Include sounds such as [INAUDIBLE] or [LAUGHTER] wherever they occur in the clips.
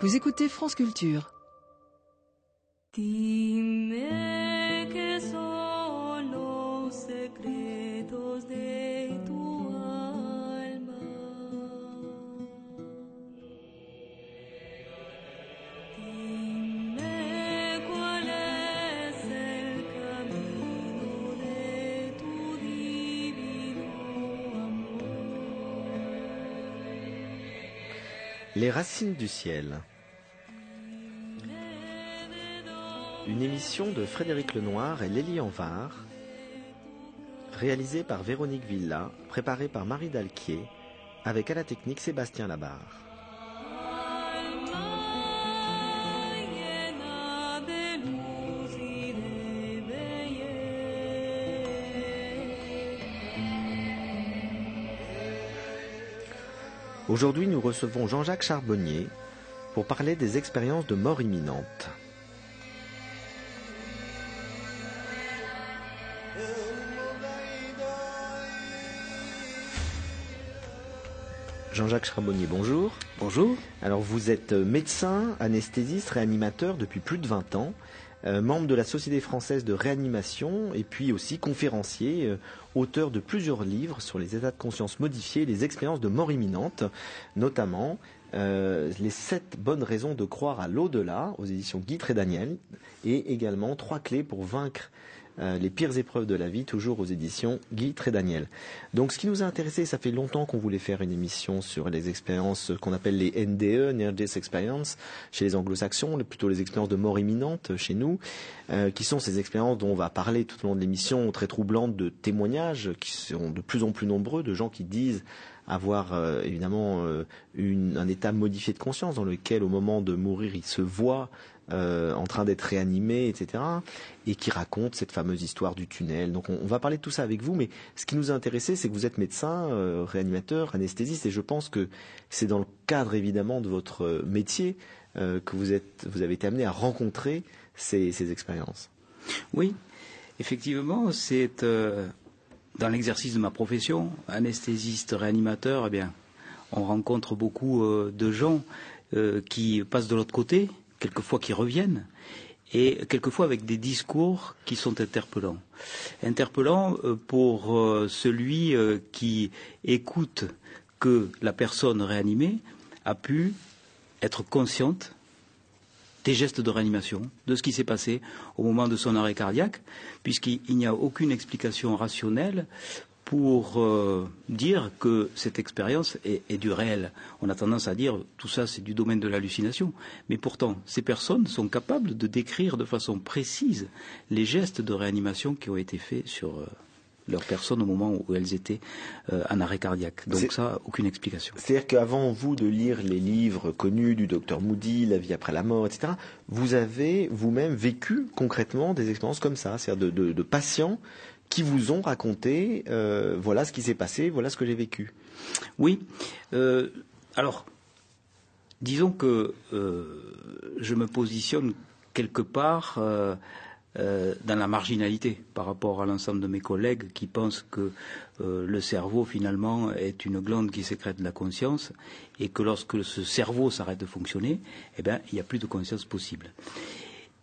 Vous écoutez France Culture. Les racines du ciel. Une émission de Frédéric Lenoir et Lélie Anvar, réalisée par Véronique Villa, préparée par Marie Dalquier, avec à la technique Sébastien Labarre. Aujourd'hui, nous recevons Jean-Jacques Charbonnier pour parler des expériences de mort imminente. Jean-Jacques Charbonnier, bonjour. Bonjour. Alors vous êtes médecin, anesthésiste, réanimateur depuis plus de 20 ans, euh, membre de la Société française de réanimation et puis aussi conférencier, euh, auteur de plusieurs livres sur les états de conscience modifiés, les expériences de mort imminente, notamment euh, les sept bonnes raisons de croire à l'au-delà aux éditions Guy et et également trois clés pour vaincre euh, les pires épreuves de la vie, toujours aux éditions Guy et Daniel. Donc ce qui nous a intéressé, ça fait longtemps qu'on voulait faire une émission sur les expériences qu'on appelle les NDE, Near Death Experience, chez les anglo-saxons, plutôt les expériences de mort imminente chez nous, euh, qui sont ces expériences dont on va parler tout au long de l'émission, très troublantes de témoignages qui sont de plus en plus nombreux, de gens qui disent avoir euh, évidemment euh, une- un état modifié de conscience dans lequel au moment de mourir ils se voient euh, en train d'être réanimés, etc. Et qui raconte cette fameuse histoire du tunnel. Donc on, va parler de tout ça avec vous, mais ce qui nous a intéressé, c'est que vous êtes médecin, euh, réanimateur, anesthésiste, et je pense que c'est dans le cadre évidemment de votre euh, métier que vous êtes, vous avez été amené à rencontrer ces, ces expériences. Oui, effectivement, c'est dans l'exercice de ma profession, anesthésiste, réanimateur, eh bien, on rencontre beaucoup de gens qui passent de l'autre côté, quelquefois qui reviennent, et quelquefois avec des discours qui sont interpellants. Interpellants euh, pour euh, celui euh, qui écoute que la personne réanimée a pu être consciente des gestes de réanimation, de ce qui s'est passé au moment de son arrêt cardiaque, puisqu'il il n'y a aucune explication rationnelle pour euh, dire que cette expérience est, est du réel. On a tendance à dire tout ça c'est du domaine de l'hallucination, mais pourtant ces personnes sont capables de décrire de façon précise les gestes de réanimation qui ont été faits sur euh, leur personne au moment où elles étaient euh, en arrêt cardiaque. Donc ça, aucune explication. C'est-à-dire qu'avant vous de lire les livres connus du docteur Moody, La vie après la mort, etc., vous avez vous-même vécu concrètement des expériences comme ça, c'est-à-dire de, de- de patients qui vous ont raconté, euh, voilà ce qui s'est passé, voilà ce que j'ai vécu. Oui. Euh, alors, disons que euh, je me positionne quelque part dans la marginalité par rapport à l'ensemble de mes collègues qui pensent que le cerveau finalement est une glande qui sécrète la conscience et que lorsque ce cerveau s'arrête de fonctionner, eh ben il n'y a plus de conscience possible.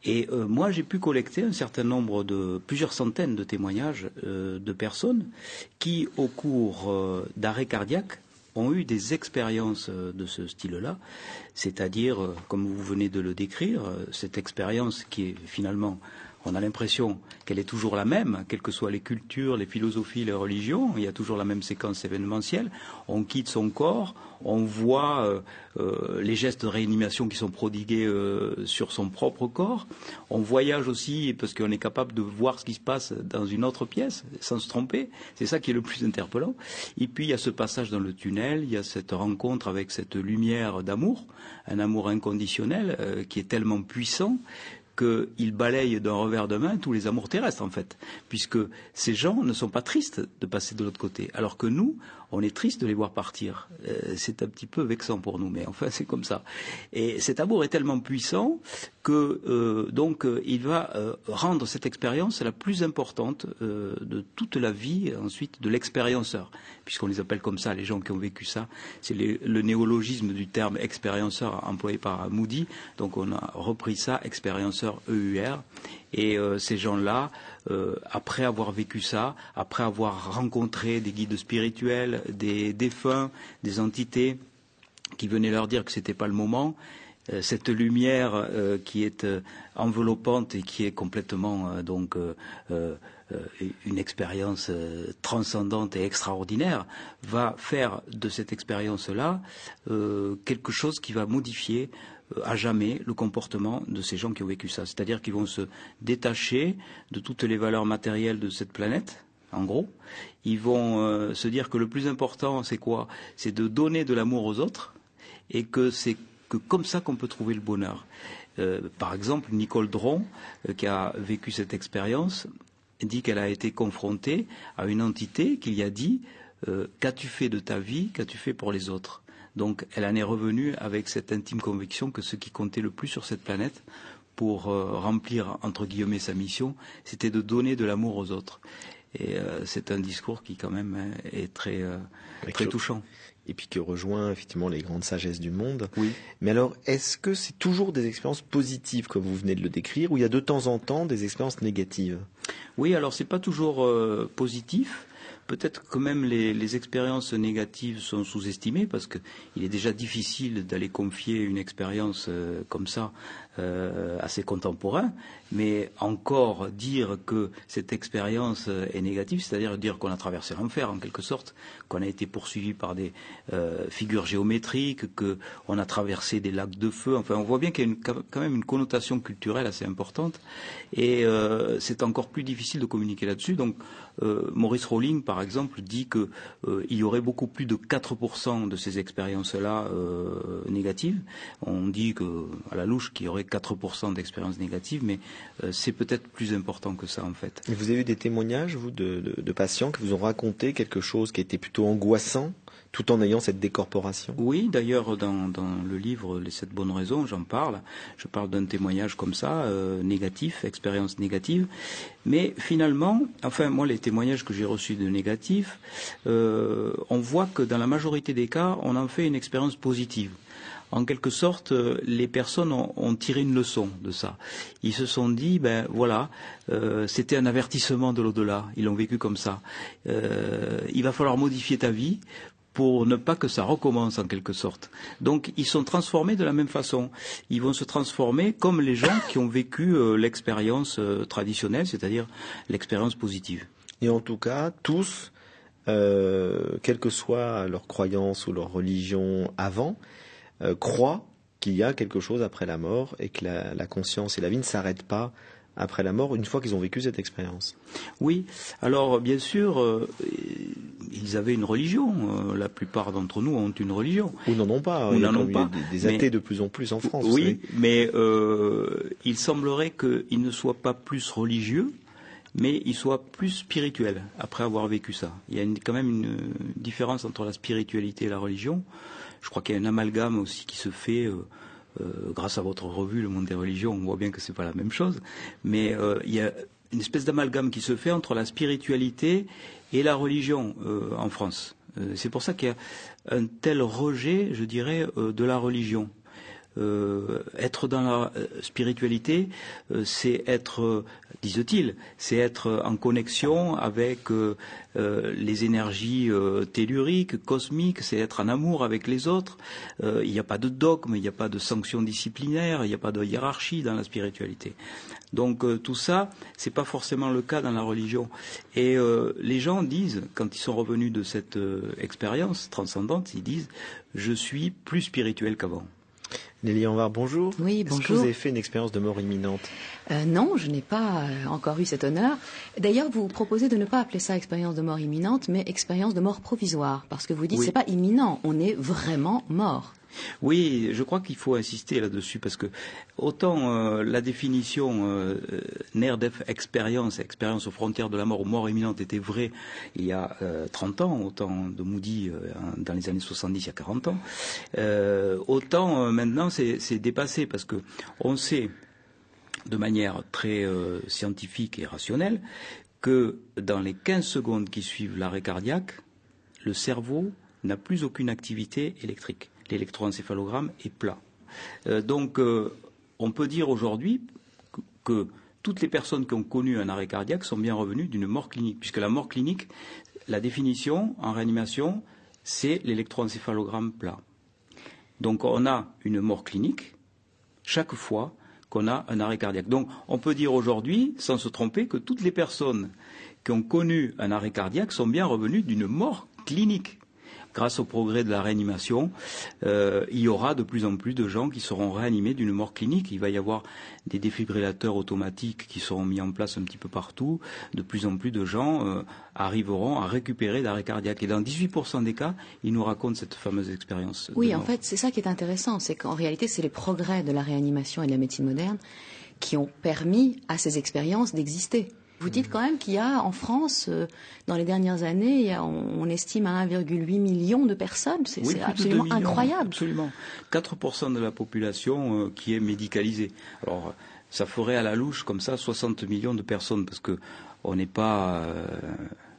Et euh, moi, j'ai pu collecter un certain nombre de plusieurs centaines de témoignages euh, de personnes qui, au cours euh, d'arrêts cardiaques, ont eu des expériences de ce style-là, c'est-à-dire, comme vous venez de le décrire, cette expérience qui est finalement, on a l'impression qu'elle est toujours la même, quelles que soient les cultures, les philosophies, les religions, il y a toujours la même séquence événementielle. On quitte son corps, on voit euh, euh, les gestes de réanimation qui sont prodigués euh, sur son propre corps. On voyage aussi parce qu'on est capable de voir ce qui se passe dans une autre pièce sans se tromper. C'est ça qui est le plus interpellant. Et puis il y a ce passage dans le tunnel, il y a cette rencontre avec cette lumière d'amour, un amour inconditionnel euh, qui est tellement puissant qu'il balaye d'un revers de main tous les amours terrestres, en fait, puisque ces gens ne sont pas tristes de passer de l'autre côté, alors que nous, on est triste de les voir partir. Euh, c'est un petit peu vexant pour nous, mais enfin, [LAUGHS] c'est comme ça. Et cet amour est tellement puissant que euh, donc euh, il va rendre cette expérience la plus importante de toute la vie ensuite de l'expérienceur, puisqu'on les appelle comme ça les gens qui ont vécu ça. C'est le néologisme du terme expérienceur employé par Moody. Donc on a repris ça, expérienceur EUR. Et euh, ces gens-là, euh, après avoir vécu ça, après avoir rencontré des guides spirituels, des défunts, des entités, qui venaient leur dire que c'était pas le moment. Euh, cette lumière qui est enveloppante et qui est complètement donc une expérience transcendante et extraordinaire va faire de cette expérience-là quelque chose qui va modifier à jamais le comportement de ces gens qui ont vécu ça. C'est-à-dire qu'ils vont se détacher de toutes les valeurs matérielles de cette planète, en gros. Ils vont euh, se dire que le plus important, c'est quoi? C'est de donner de l'amour aux autres et que c'est comme ça qu'on peut trouver le bonheur. Euh, par exemple, Nicole Dron, euh, qui a vécu cette expérience, dit qu'elle a été confrontée à une entité qui lui a dit euh, Qu'as-tu fait de ta vie? Qu'as-tu fait pour les autres? Donc, elle en est revenue avec cette intime conviction que ce qui comptait le plus sur cette planète pour euh, remplir, entre guillemets, sa mission, c'était de donner de l'amour aux autres. Et euh, c'est un discours qui, quand même, hein, est très, euh, très touchant. Et puis qui rejoint effectivement les grandes sagesses du monde. Oui. Mais alors, est-ce que c'est toujours des expériences positives, comme vous venez de le décrire, ou il y a de temps en temps des expériences négatives? Oui, alors c'est pas toujours euh, positif. Peut-être que même les, expériences négatives sont sous-estimées parce que il est déjà difficile d'aller confier une expérience euh, comme ça euh, à ses contemporains. Mais encore dire que cette expérience euh, est négative, c'est-à-dire dire qu'on a traversé l'enfer en quelque sorte, qu'on a été poursuivi par des euh, figures géométriques, qu'on a traversé des lacs de feu. Enfin, on voit bien qu'il y a quand même une connotation culturelle assez importante. Et euh, c'est encore plus difficile de communiquer là-dessus. Donc, Maurice Rowling, par exemple, dit que euh, il y aurait beaucoup plus de 4% de ces expériences-là négatives. On dit que à la louche qu'il y aurait 4% d'expériences négatives, mais c'est peut-être plus important que ça en fait. Et vous avez eu des témoignages, vous, de, de- de patients qui vous ont raconté quelque chose qui était plutôt angoissant, tout en ayant cette décorporation? Oui, d'ailleurs, dans, dans le livre Les sept bonnes raisons, j'en parle. Je parle d'un témoignage comme ça, euh, négatif, expérience négative. Mais finalement, enfin, moi, les témoignages que j'ai reçus de négatifs, euh, on voit que dans la majorité des cas, on en fait une expérience positive. En quelque sorte, euh, les personnes ont, tiré une leçon de ça. Ils se sont dit, ben voilà, euh, c'était un avertissement de l'au-delà. Ils l'ont vécu comme ça. Euh, il va falloir modifier ta vie pour ne pas que ça recommence en quelque sorte. Donc ils sont transformés de la même façon. Ils vont se transformer comme les gens qui ont vécu l'expérience traditionnelle, c'est-à-dire l'expérience positive. Et en tout cas, tous, quelle que soit leur croyance ou leur religion avant, euh, croient qu'il y a quelque chose après la mort et que la, la conscience et la vie ne s'arrêtent pas après la mort une fois qu'ils ont vécu cette expérience. Oui, alors bien sûr, euh, ils avaient une religion. Euh, la plupart d'entre nous ont une religion. Ou n'en ont pas. Ou n'en ont pas, Des, des mais- athées de plus en plus en France. Oui, mais euh, il semblerait qu'ils ne soient pas plus religieux, mais ils soient plus spirituels après avoir vécu ça. Il y a une- quand même une différence entre la spiritualité et la religion. Je crois qu'il y a un amalgame aussi qui se fait. euh, euh, grâce à votre revue Le Monde des religions, on voit bien que c'est pas la même chose, mais euh, il y a une espèce d'amalgame qui se fait entre la spiritualité et la religion en France. C'est pour ça qu'il y a un tel rejet, je dirais, de la religion. Euh, être dans la euh, spiritualité, euh, c'est être, euh, disent-ils, c'est être en connexion avec euh, euh, les énergies telluriques, cosmiques, c'est être en amour avec les autres. Il n'y a pas de dogme, il n'y a pas de sanctions disciplinaires, il n'y a pas de hiérarchie dans la spiritualité. Donc tout ça, c'est pas forcément le cas dans la religion. Et les gens disent, quand ils sont revenus de cette expérience transcendante, ils disent je suis plus spirituel qu'avant. Nelly Anvar, bonjour. Oui, Est-ce que bonjour. vous avez fait une expérience de mort imminente? Euh, non, je n'ai pas euh, encore eu cet honneur. D'ailleurs, vous proposez de ne pas appeler ça expérience de mort imminente, mais expérience de mort provisoire, parce que vous dites Oui. c'est pas imminent, on est vraiment mort. Oui, je crois qu'il faut insister là-dessus parce que autant euh, la définition euh, euh, expérience, expérience aux frontières de la mort ou mort imminente était vraie il y a euh, 30 ans, autant de Moody euh, dans les années 70 il y a 40 ans, autant maintenant c'est dépassé parce que on sait de manière très scientifique et rationnelle que dans les 15 secondes qui suivent l'arrêt cardiaque, le cerveau n'a plus aucune activité électrique. L'électroencéphalogramme est plat. Euh, donc, euh, on peut dire aujourd'hui que, que toutes les personnes qui ont connu un arrêt cardiaque sont bien revenues d'une mort clinique, puisque la mort clinique, la définition en réanimation, c'est l'électroencéphalogramme plat. Donc on a une mort clinique chaque fois qu'on a un arrêt cardiaque. Donc on peut dire aujourd'hui, sans se tromper, que toutes les personnes qui ont connu un arrêt cardiaque sont bien revenues d'une mort clinique. Grâce au progrès de la réanimation, euh, il y aura de plus en plus de gens qui seront réanimés d'une mort clinique. Il va y avoir des défibrillateurs automatiques qui seront mis en place un petit peu partout. De plus en plus de gens euh, arriveront à récupérer l'arrêt cardiaque. Et dans 18% des cas, ils nous racontent cette fameuse expérience. Oui, en fait, c'est ça qui est intéressant, c'est qu'en réalité, c'est les progrès de la réanimation et de la médecine moderne qui ont permis à ces expériences d'exister. Vous dites quand même qu'il y a en France, euh, dans les dernières années, il y a- on, on estime à 1,8 million de personnes. C'est Oui, absolument 2 millions, incroyable. Absolument. 4% de la population euh, qui est médicalisée. Alors, ça ferait à la louche, comme ça, 60 millions de personnes, parce que on n'est pas euh,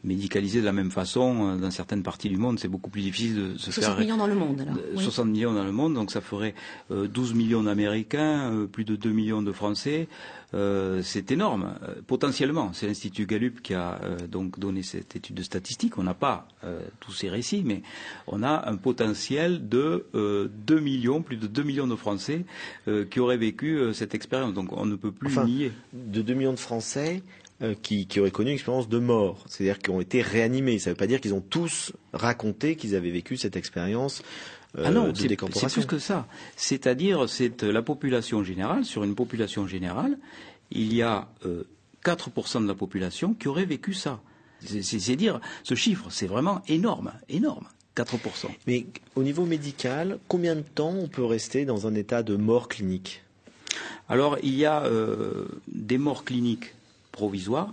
médicalisé de la même façon euh, dans certaines parties du monde. C'est beaucoup plus difficile de se 60 faire... millions dans le monde, alors. Euh, Oui. 60 millions dans le monde, donc ça ferait euh, 12 millions d'Américains, euh, plus de 2 millions de Français. Euh, c'est énorme, euh, potentiellement. C'est l'Institut Gallup qui a euh, donc donné cette étude de statistique. On n'a pas euh, tous ces récits, mais on a un potentiel de euh, 2 millions, plus de 2 millions de Français euh, qui auraient vécu euh, cette expérience. Donc on ne peut plus Enfin, nier. de 2 millions de Français euh, qui, qui auraient connu une expérience de mort, c'est-à-dire qui ont été réanimés. Ça ne veut pas dire qu'ils ont tous raconté qu'ils avaient vécu cette expérience euh, Ah non, de c'est plus que ça. C'est-à-dire, c'est euh, la population générale. Sur une population générale, il y a euh, 4% de la population qui aurait vécu ça. C'est- dire, ce chiffre, c'est vraiment énorme, énorme. 4%. Mais au niveau médical, combien de temps on peut rester dans un état de mort clinique? Alors, il y a euh, des morts cliniques provisoires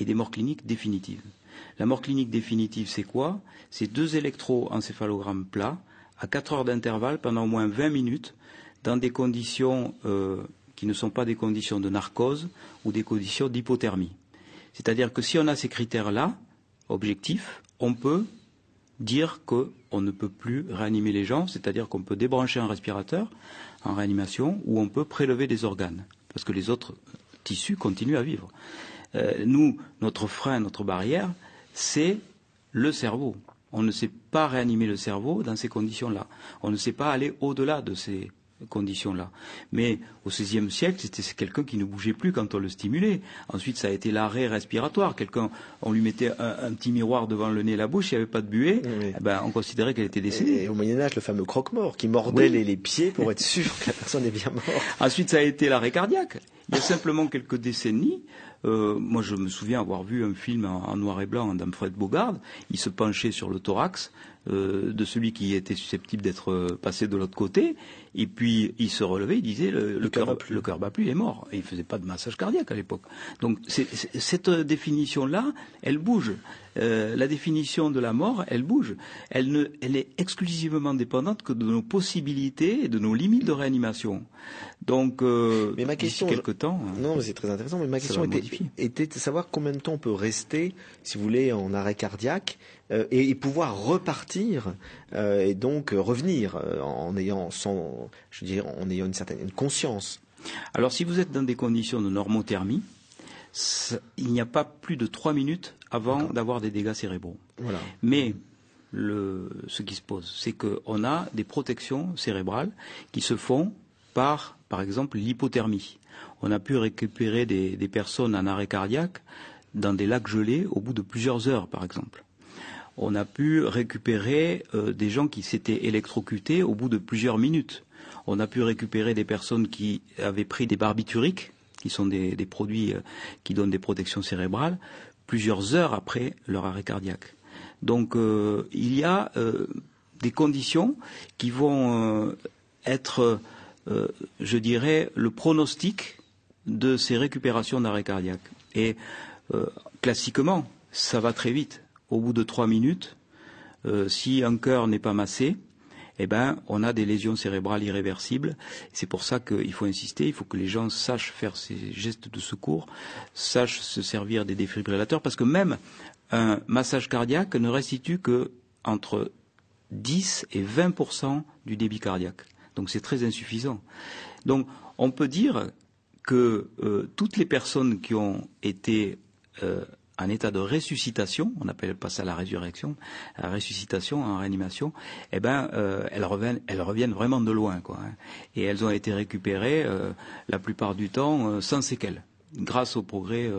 et des morts cliniques définitives. La mort clinique définitive, c'est quoi? C'est deux électroencéphalogrammes plats à 4 heures d'intervalle pendant au moins 20 minutes dans des conditions euh, qui ne sont pas des conditions de narcose ou des conditions d'hypothermie. C'est-à-dire que si on a ces critères-là, objectifs, on peut dire qu'on ne peut plus réanimer les gens, c'est-à-dire qu'on peut débrancher un respirateur en réanimation ou on peut prélever des organes, parce que les autres tissus continuent à vivre. Euh, nous, notre frein, notre barrière, c'est le cerveau. On ne sait pas réanimer le cerveau dans ces conditions-là. On ne sait pas aller au-delà de ces conditions-là. Mais au XVIe siècle, c'était quelqu'un qui ne bougeait plus quand on le stimulait. Ensuite, ça a été l'arrêt respiratoire. Quelqu'un, on lui mettait un, un petit miroir devant le nez et la bouche, il n'y avait pas de buée, Oui. eh ben, on considérait qu'elle était décédée. Et au Moyen Âge, le fameux croque-mort qui mordait Oui. les, les pieds pour être sûr que la personne est bien morte. [LAUGHS] Ensuite, ça a été l'arrêt cardiaque. Il y a simplement quelques décennies, euh, moi je me souviens avoir vu un film en, en noir et blanc d'Humphrey Bogart. Il se penchait sur le thorax euh, de celui qui était susceptible d'être euh, passé de l'autre côté, et puis il se relevait, il disait le, le cœur cœur bat plus. le cœur bat plus, il est mort. Et il faisait pas de massage cardiaque à l'époque. Donc c'est- c'est- cette définition-là, elle bouge. Euh, la définition de la mort, elle bouge. Elle, ne, elle est exclusivement dépendante que de nos possibilités et de nos limites de réanimation. Donc, euh, Mais ma question, quelque temps, hein, Non, mais c'est très intéressant. Mais ma question était, était de savoir combien de temps on peut rester, si vous voulez, en arrêt cardiaque euh, et, et pouvoir repartir euh, et donc euh, revenir euh, en ayant, sans, je veux dire, en ayant une certaine une conscience. Alors, si vous êtes dans des conditions de normothermie, il n'y a pas plus de trois minutes avant d'avoir des dégâts cérébraux. Voilà. Mais le, ce qui se pose, c'est qu'on a des protections cérébrales qui se font par, par exemple, l'hypothermie. On a pu récupérer des, des personnes en arrêt cardiaque dans des lacs gelés au bout de plusieurs heures, par exemple. On a pu récupérer euh, des gens qui s'étaient électrocutés au bout de plusieurs minutes. On a pu récupérer des personnes qui avaient pris des barbituriques, qui sont des, produits euh, qui donnent des protections cérébrales, plusieurs heures après leur arrêt cardiaque. Donc euh, il y a des conditions qui vont être, je dirais, le pronostic de ces récupérations d'arrêt cardiaque. Et classiquement, ça va très vite. Au bout de trois minutes, euh, si un cœur n'est pas massé, eh ben, on a des lésions cérébrales irréversibles. C'est pour ça qu'il faut insister, il faut que les gens sachent faire ces gestes de secours, sachent se servir des défibrillateurs, parce que même un massage cardiaque ne restitue que entre 10 et 20% du débit cardiaque. Donc c'est très insuffisant. Donc on peut dire que euh, toutes les personnes qui ont été euh, en état de ressuscitation, on appelle pas ça la résurrection, la ressuscitation en réanimation, eh ben euh, elles reviennent, elles reviennent vraiment de loin, quoi. hein. Et elles ont été récupérées euh, la plupart du temps euh, sans séquelles, grâce au progrès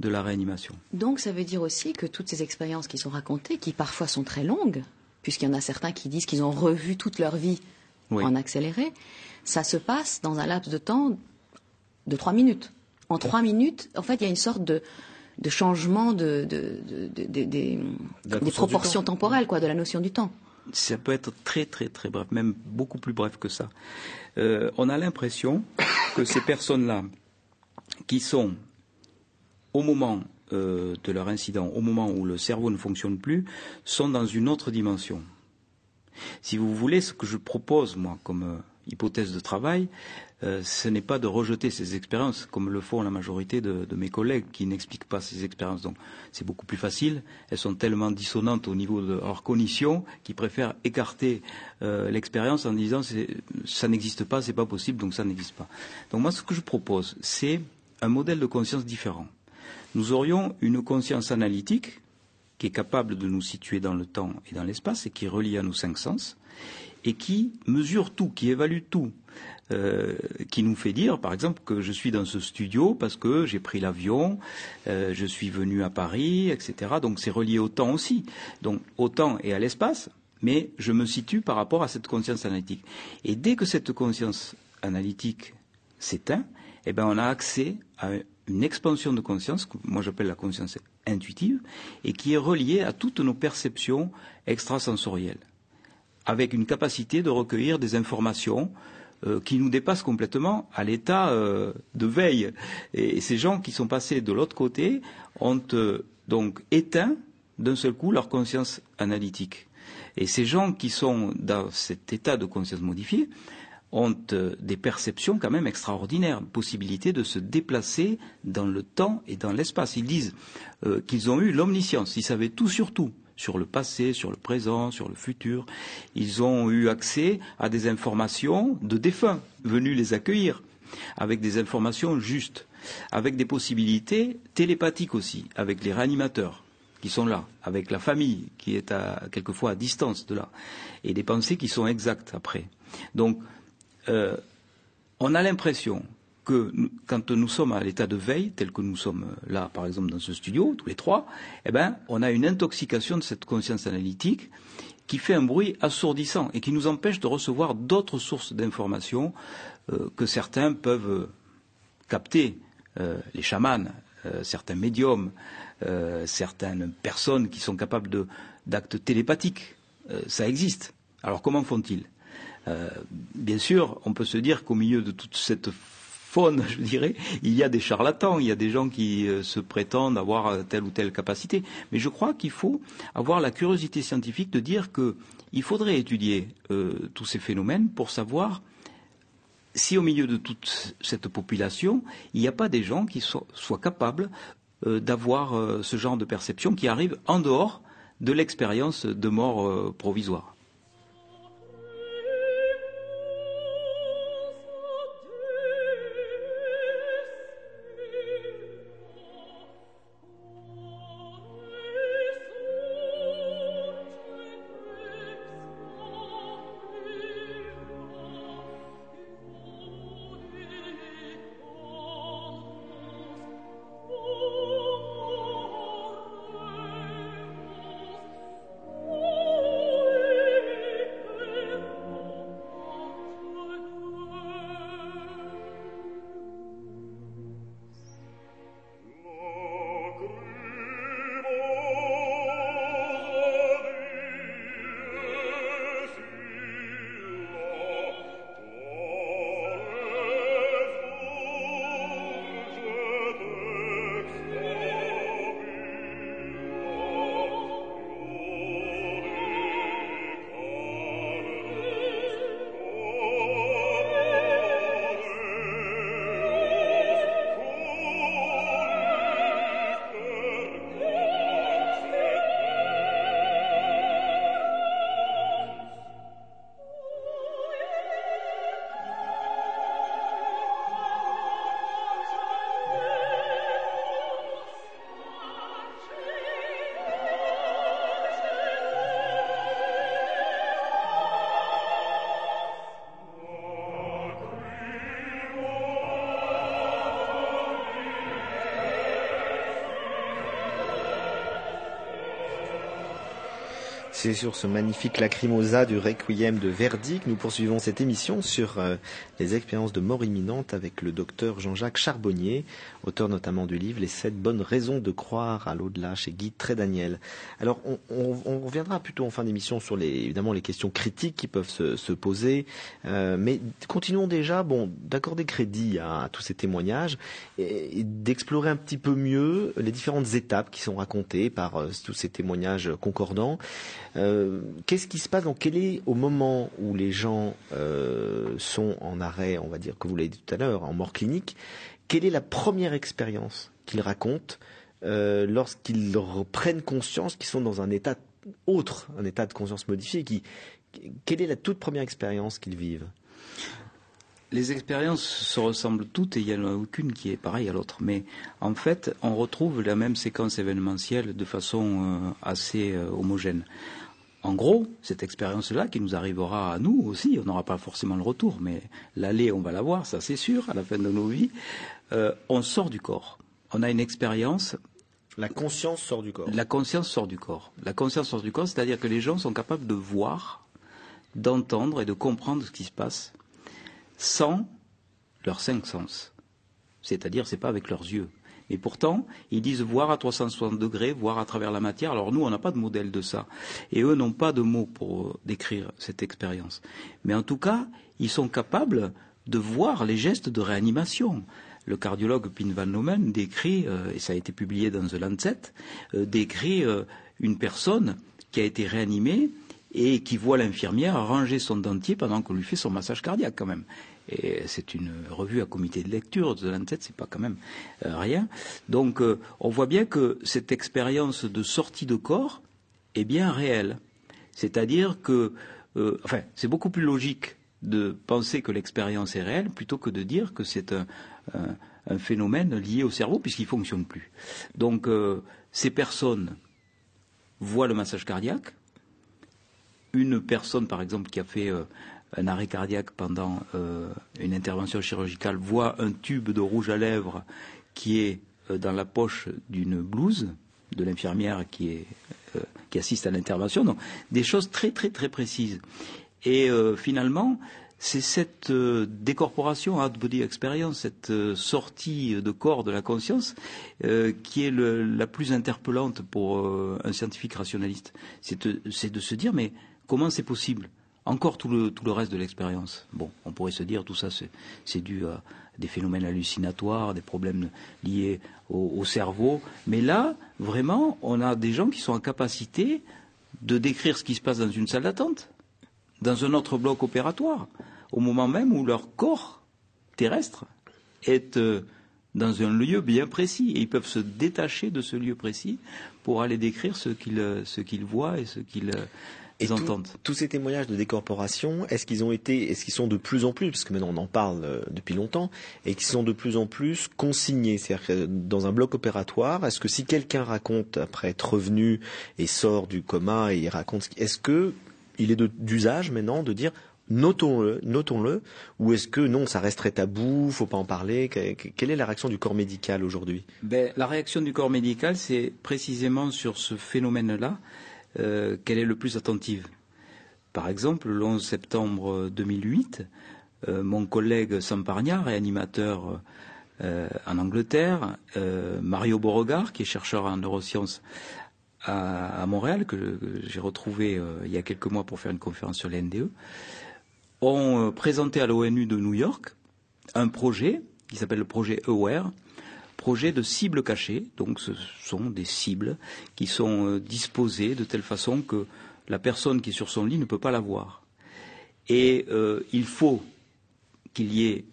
de la réanimation. Donc ça veut dire aussi que toutes ces expériences qui sont racontées, qui parfois sont très longues, puisqu'il y en a certains qui disent qu'ils ont revu toute leur vie Oui. en accéléré, ça se passe dans un laps de temps de trois minutes. En trois minutes, en fait, il y a une sorte de, de changement de, de- de- de- de- des- proportions temporelles, quoi, de la notion du temps. ça peut être très très très bref, même beaucoup plus bref que ça. Euh, on a l'impression [COUGHS] que ces personnes-là, qui sont au moment euh, de leur incident, au moment où le cerveau ne fonctionne plus, sont dans une autre dimension. Si vous voulez, ce que je propose, moi, comme euh, hypothèse de travail, euh, ce n'est pas de rejeter ces expériences comme le font la majorité de, mes collègues qui n'expliquent pas ces expériences. Donc c'est beaucoup plus facile. Elles sont tellement dissonantes au niveau de leur cognition qu'ils préfèrent écarter euh, l'expérience en disant ça n'existe pas, c'est pas possible, donc ça n'existe pas. Donc moi ce que je propose, c'est un modèle de conscience différent. Nous aurions une conscience analytique qui est capable de nous situer dans le temps et dans l'espace et qui est reliée à nos cinq sens et qui mesure tout, qui évalue tout, euh, qui nous fait dire, par exemple, que je suis dans ce studio parce que j'ai pris l'avion, euh, je suis venu à Paris, etc. Donc c'est relié au temps aussi, donc au temps et à l'espace, mais je me situe par rapport à cette conscience analytique. Et dès que cette conscience analytique s'éteint, eh ben on a accès à une expansion de conscience, que moi j'appelle la conscience intuitive, et qui est reliée à toutes nos perceptions extrasensorielles avec une capacité de recueillir des informations euh, qui nous dépassent complètement à l'état euh, de veille. Et, ces gens qui sont passés de l'autre côté ont euh, donc éteint d'un seul coup leur conscience analytique. Et ces gens qui sont dans cet état de conscience modifiée ont des perceptions quand même extraordinaires, possibilité de se déplacer dans le temps et dans l'espace. Ils disent qu'ils ont eu l'omniscience, ils savaient tout sur tout, sur le passé, sur le présent, sur le futur. Ils ont eu accès à des informations de défunts venus les accueillir, avec des informations justes, avec des possibilités télépathiques aussi, avec les réanimateurs qui sont là, avec la famille qui est à, quelquefois à distance de là, et des pensées qui sont exactes après. Donc, euh, on a l'impression quand nous sommes à l'état de veille, tel que nous sommes euh, là, par exemple, dans ce studio, tous les trois, eh ben, on a une intoxication de cette conscience analytique qui fait un bruit assourdissant et qui nous empêche de recevoir d'autres sources d'informations euh, que certains peuvent euh, capter, les chamans, certains médiums, certaines personnes qui sont capables d'actes télépathiques. Ça existe. Alors comment font-ils? Bien sûr, on peut se dire qu'au milieu de toute cette faune, je dirais, il y a des charlatans, il y a des gens qui euh, se prétendent avoir euh, telle ou telle capacité. Mais je crois qu'il faut avoir la curiosité scientifique de dire qu'il faudrait étudier euh, tous ces phénomènes pour savoir si au milieu de toute cette population, il n'y a pas des gens qui soient, capables d'avoir ce genre de perception qui arrive en dehors de l'expérience de mort provisoire. C'est sur ce magnifique lacrimosa du Requiem de Verdi que nous poursuivons cette émission sur euh, les expériences de mort imminente avec le docteur Jean-Jacques Charbonnier, auteur notamment du livre Les sept bonnes raisons de croire à l'au-delà chez Guy Trédaniel. Alors on, reviendra plutôt en fin d'émission sur les, évidemment les questions critiques qui peuvent se, se poser, euh, mais continuons déjà bon, d'accorder crédit à, tous ces témoignages et, d'explorer un petit peu mieux les différentes étapes qui sont racontées par euh, tous ces témoignages concordants. Euh, Qu'est-ce qui se passe donc Quel est au moment où les gens sont en on va dire, que vous l'avez dit tout à l'heure, en mort clinique Quelle est la première expérience qu'ils racontent euh, lorsqu'ils re- prennent conscience qu'ils sont dans un état autre, un état de conscience modifié Quelle est la toute première expérience qu'ils vivent? Les expériences se ressemblent toutes et il n'y en a aucune qui est pareille à l'autre. Mais en fait, on retrouve la même séquence événementielle de façon euh, assez euh, homogène. En gros, cette expérience-là qui nous arrivera à nous aussi, on n'aura pas forcément le retour, mais l'aller, on va l'avoir, ça c'est sûr, à la fin de nos vies. Euh, on sort du corps. On a une expérience La conscience sort du corps. la conscience sort du corps. La conscience sort du corps, c'est-à-dire que les gens sont capables de voir, d'entendre et de comprendre ce qui se passe sans leurs cinq sens. C'est-à-dire, c'est pas avec leurs yeux. Et pourtant, ils disent voir à 360 degrés, voir à travers la matière. Alors nous, on n'a pas de modèle de ça. Et eux n'ont pas de mots pour euh, décrire cette expérience. Mais en tout cas, ils sont capables de voir les gestes de réanimation. Le cardiologue Pin van Lomen décrit, euh, et ça a été publié dans The Lancet, euh, décrit une personne qui a été réanimée et qui voit l'infirmière ranger son dentier pendant qu'on lui fait son massage cardiaque quand même. Et c'est une revue à comité de lecture de Lancet, c'est pas quand même euh, rien. Donc euh, on voit bien que cette expérience de sortie de corps est bien réelle. C'est-à-dire que, euh, enfin, c'est beaucoup plus logique de penser que l'expérience est réelle plutôt que de dire que c'est un, phénomène lié au cerveau puisqu'il fonctionne plus. Donc ces personnes voient le massage cardiaque. Une personne, par exemple, qui a fait un arrêt cardiaque pendant euh, une intervention chirurgicale voit un tube de rouge à lèvres qui est euh, dans la poche d'une blouse de l'infirmière qui, euh, qui assiste à l'intervention. Donc des choses très très très précises. Et finalement, c'est cette décorporation, out body experience, cette sortie de corps de la conscience, qui est le- la plus interpellante pour un scientifique rationaliste. C'est de se dire, mais comment c'est possible Encore tout le, reste de l'expérience. Bon, on pourrait se dire, tout ça, c'est dû à des phénomènes hallucinatoires, des problèmes liés au, au cerveau. Mais là, vraiment, on a des gens qui sont en capacité de décrire ce qui se passe dans une salle d'attente dans un autre bloc opératoire, au moment même où leur corps terrestre est euh, dans un lieu bien précis. Et ils peuvent se détacher de ce lieu précis pour aller décrire ce qu'ils euh, voient et ce qu'ils euh, Et tout- entendent. tous ces témoignages de décorporation, est-ce qu'ils ont été, est-ce qu'ils sont de plus en plus, parce que maintenant on en parle euh, depuis longtemps, et qu'ils sont de plus en plus consignés, c'est-à-dire dans un bloc opératoire, est-ce que si quelqu'un raconte après être revenu et sort du coma et raconte, est-ce que il est d'usage maintenant de dire notons-le, notons-le, ou est-ce que non, ça resterait tabou, faut pas en parler, que- que- quelle est la réaction du corps médical aujourd'hui? Ben, la réaction du corps médical, c'est précisément sur ce phénomène-là euh, qu'elle est le plus attentive. Par exemple, le 11 septembre 2008, euh, mon collègue Samparnia, réanimateur euh, en Angleterre, euh, Mario Beauregard, qui est chercheur en neurosciences à, Montréal, que, j'ai retrouvé il y a quelques mois pour faire une conférence sur les NDE, ont présenté à l'ONU de New York un projet qui s'appelle le projet AWARE, projet de cibles cachées. Donc ce sont des cibles qui sont euh, disposées de telle façon que la personne qui est sur son lit ne peut pas la voir. Et euh, il faut qu'il y ait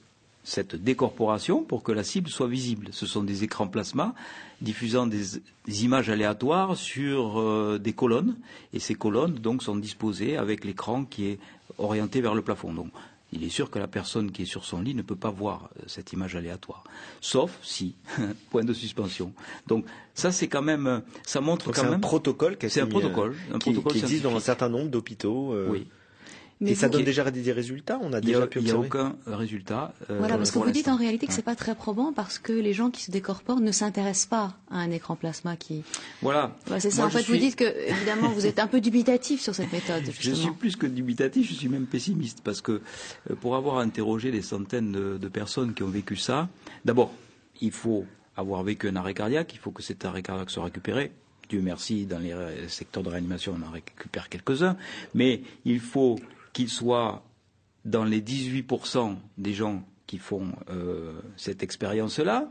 cette décorporation pour que la cible soit visible. Ce sont des écrans plasma diffusant des, images aléatoires sur euh, des colonnes, et ces colonnes donc sont disposées avec l'écran qui est orienté vers le plafond. Donc, il est sûr que la personne qui est sur son lit ne peut pas voir euh, cette image aléatoire, sauf si [LAUGHS] point de suspension. Donc ça c'est quand même, euh, ça montre Donc quand c'est un protocole qui C'est un mis, euh, protocole, un qui, protocole qui existe dans un certain nombre d'hôpitaux. euh, oui. Mais Et ça vous- donne déjà des résultats On a Il n'y déjà a, pu il y a observer aucun résultat. euh, Voilà, parce que vous dites en réalité que c'est pas très probant parce que les gens qui se décorporent ne s'intéressent pas à un écran plasma qui. Voilà. Bah, c'est ça. Moi, en je fait, vous suis- ditte que évidemment vous êtes un peu dubitatif sur cette méthode. [LAUGHS] Je suis plus que dubitatif, je suis même pessimiste parce que euh, pour avoir interrogé des centaines de, de personnes qui ont vécu ça, d'abord, il faut avoir vécu un arrêt cardiaque, il faut que cet arrêt cardiaque soit récupéré. Dieu merci, dans les secteurs de réanimation, on en récupère quelques-uns, mais il faut qu'il soit dans les 18% des gens qui font euh, cette expérience-là,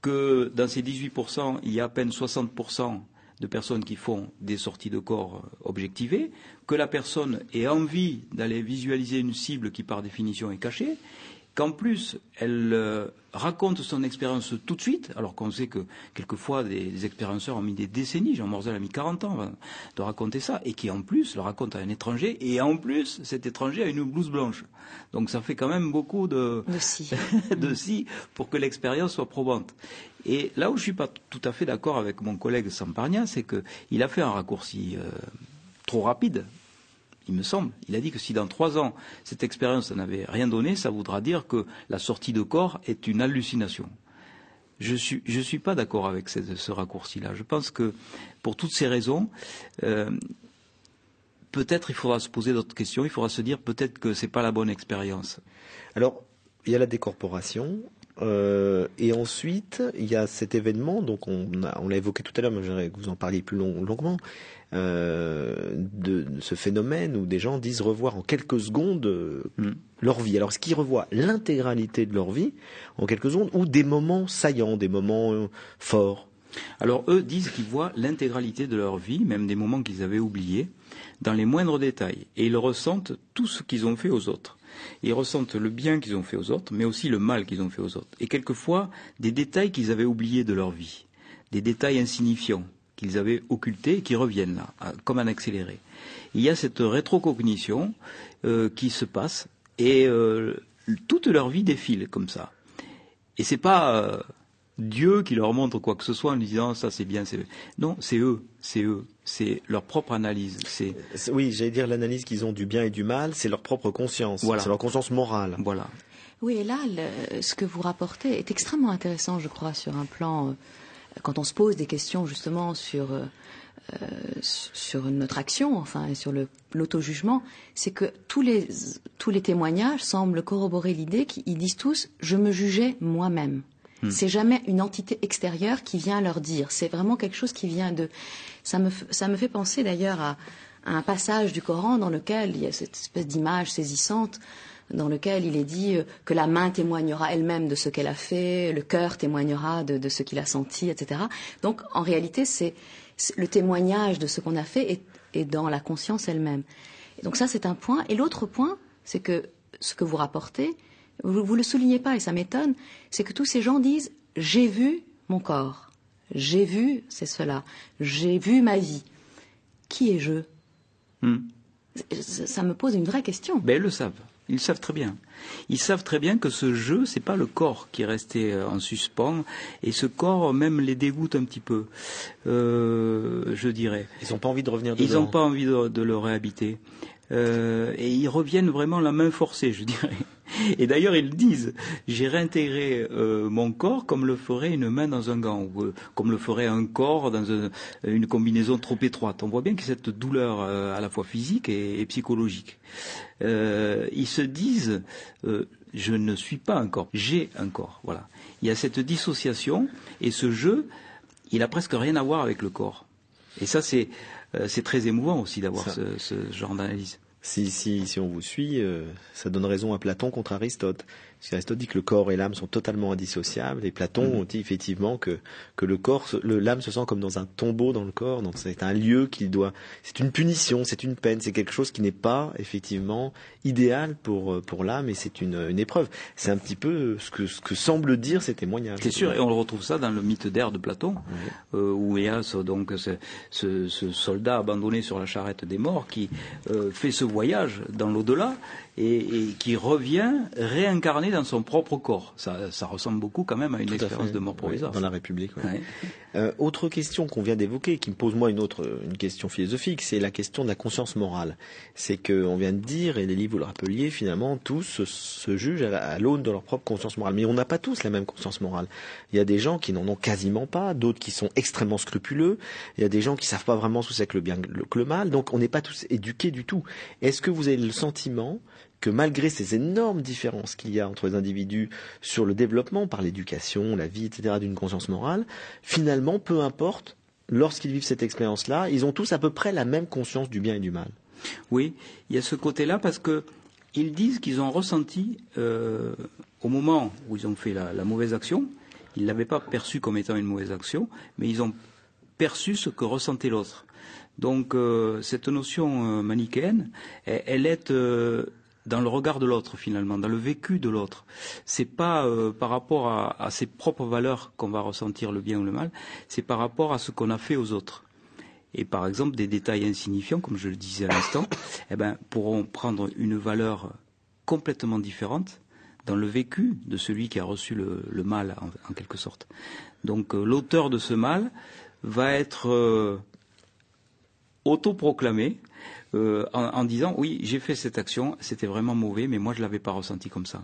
que dans ces 18%, il y a à peine 60% de personnes qui font des sorties de corps euh, objectivées, que la personne ait envie d'aller visualiser une cible qui par définition est cachée, qu'en plus elle euh, raconte son expérience tout de suite, alors qu'on sait que quelquefois des, des expérienceurs ont mis des décennies, Jean Morzel a mis 40 ans avant de raconter ça, et qui en plus le raconte à un étranger, et en plus cet étranger a une blouse blanche. Donc ça fait quand même beaucoup de, De si. [LAUGHS] de si pour que l'expérience soit probante. Et là où je suis pas tout à fait d'accord avec mon collègue Samparnia, c'est qu'il a fait un raccourci euh, trop rapide. Il me semble. Il a dit que si dans trois ans cette expérience n'avait rien donné, ça voudra dire que la sortie de corps est une hallucination. Je suis je suis pas d'accord avec ce, ce raccourci-là. Je pense que pour toutes ces raisons, euh, peut-être il faudra se poser d'autres questions. Il faudra se dire peut-être que c'est pas la bonne expérience. Alors, il y a la décorporation. Euh, et ensuite, il y a cet événement, donc on, a- on l'a évoqué tout à l'heure, mais j'aimerais que vous en parliez plus long- longuement, euh, de, de ce phénomène où des gens disent revoir en quelques secondes euh, Mm. leur vie. Alors, est-ce qu'ils revoient l'intégralité de leur vie en quelques secondes ou des moments saillants, des moments forts Alors eux disent qu'ils voient l'intégralité de leur vie, même des moments qu'ils avaient oubliés, dans les moindres détails. Et ils ressentent tout ce qu'ils ont fait aux autres. Ils ressentent le bien qu'ils ont fait aux autres, mais aussi le mal qu'ils ont fait aux autres. Et quelquefois, des détails qu'ils avaient oubliés de leur vie. Des détails insignifiants qu'ils avaient occultés et qui reviennent là, comme un accéléré. Il y a cette rétrocognition euh, qui se passe et euh, toute leur vie défile comme ça. Et c'est pas euh, Dieu qui leur montre quoi que ce soit en disant ça c'est bien, c'est non, c'est eux, c'est eux, c'est leur propre analyse, c'est Oui, j'allais dire l'analyse qu'ils ont du bien et du mal, c'est leur propre conscience, Voilà. c'est leur conscience morale. voilà. Oui, et là, le- ce que vous rapportez est extrêmement intéressant, je crois, sur un plan, euh, quand on se pose des questions justement sur, euh, euh, sur notre action, enfin, et sur le- l'auto-jugement, c'est que tous les, tous les témoignages semblent corroborer l'idée qu'ils disent tous « je me jugeais moi-même ». C'est jamais une entité extérieure qui vient leur dire. C'est vraiment quelque chose qui vient de. Ça me, ça me fait penser d'ailleurs à, un passage du Coran dans lequel il y a cette espèce d'image saisissante dans lequel il est dit euh, que la main témoignera elle-même de ce qu'elle a fait, le cœur témoignera de, ce qu'il a senti, etc. Donc en réalité, c'est le témoignage de ce qu'on a fait est, est dans la conscience elle-même. Donc ça, c'est un point. Et l'autre point, c'est que ce que vous rapportez, vous, vous le soulignez pas et ça m'étonne, c'est que tous ces gens disent j'ai vu mon corps, j'ai vu c'est cela, j'ai vu ma vie. Qui est je? Hmm. ça, ça me pose une vraie question. Ben, ils le savent. Ils le savent très bien. Ils savent très bien que ce jeu, c'est pas le corps qui est resté euh, en suspens, et ce corps même les dégoûte un petit peu, euh, je dirais. Ils n'ont pas envie de revenir dedans. Ils n'ont pas envie de, de le réhabiter. Euh, et ils reviennent vraiment la main forcée, je dirais. [LAUGHS] Et d'ailleurs, ils disent, j'ai réintégré euh, mon corps comme le ferait une main dans un gant, ou euh, comme le ferait un corps dans un- une combinaison trop étroite. On voit bien que cette douleur à la fois physique et, et psychologique. Ils se disent, je ne suis pas un corps, j'ai un corps. Voilà. Il y a cette dissociation, et ce jeu, il a presque rien à voir avec le corps. Et ça, c'est c'est très émouvant aussi d'avoir ce genre d'analyse. Si, si, si on vous suit, euh, ça donne raison à Platon contre Aristote. Parce qu'Aristote dit que le corps et l'âme sont totalement indissociables, et Platon Mhm. dit effectivement que, que le corps, l'âme se sent comme dans un tombeau dans le corps, donc c'est un lieu qu'il doit, c'est une punition, c'est une peine, c'est quelque chose qui n'est pas effectivement idéal pour, euh, pour l'âme, et c'est une, une épreuve. C'est un petit peu ce que, ce que semble dire ces témoignages. C'est sûr, et on le retrouve ça dans le mythe d'air de Platon, euh, où il y a ce, donc ce, ce- ce soldat abandonné sur la charrette des morts qui euh, fait ce voyage dans l'au-delà et, et qui revient réincarné dans son propre corps. Ça, ça ressemble beaucoup quand même à une Tout expérience de mort Oui, provisoire. dans la République. oui. Ouais. Euh, autre question qu'on vient d'évoquer, qui me pose moi une autre, une question philosophique, c'est la question de la conscience morale. C'est que on vient de dire, et les livres vous le rappeliez, finalement tous se, se jugent à, la- à l'aune de leur propre conscience morale. Mais on n'a pas tous la même conscience morale. Il y a des gens qui n'en ont quasiment pas, d'autres qui sont extrêmement scrupuleux. Il y a des gens qui savent pas vraiment ce que c'est que le bien, que le mal. Donc on n'est pas tous éduqués du tout. Est-ce que vous avez le sentiment que malgré ces énormes différences qu'il y a entre les individus sur le développement par l'éducation, la vie, etc., d'une conscience morale, finalement, peu importe, lorsqu'ils vivent cette expérience-là, ils ont tous à peu près la même conscience du bien et du mal. Oui, il y a ce côté-là parce que ils disent qu'ils ont ressenti euh, au moment où ils ont fait la, mauvaise action, ils l'avaient pas perçu comme étant une mauvaise action, mais ils ont perçu ce que ressentait l'autre. Donc euh, cette notion euh, manichéenne, elle, est dans le regard de l'autre finalement, dans le vécu de l'autre. C'est pas euh, par rapport à, à ses propres valeurs qu'on va ressentir le bien ou le mal, c'est par rapport à ce qu'on a fait aux autres. Et par exemple, des détails insignifiants, comme je le disais à l'instant, [COUGHS] eh ben, pourront prendre une valeur complètement différente dans le vécu de celui qui a reçu le, le mal, en, quelque sorte. Donc, euh, l'auteur de ce mal va être euh, autoproclamé euh, en, en disant oui, j'ai fait cette action, c'était vraiment mauvais, mais moi je l'avais pas ressenti comme ça.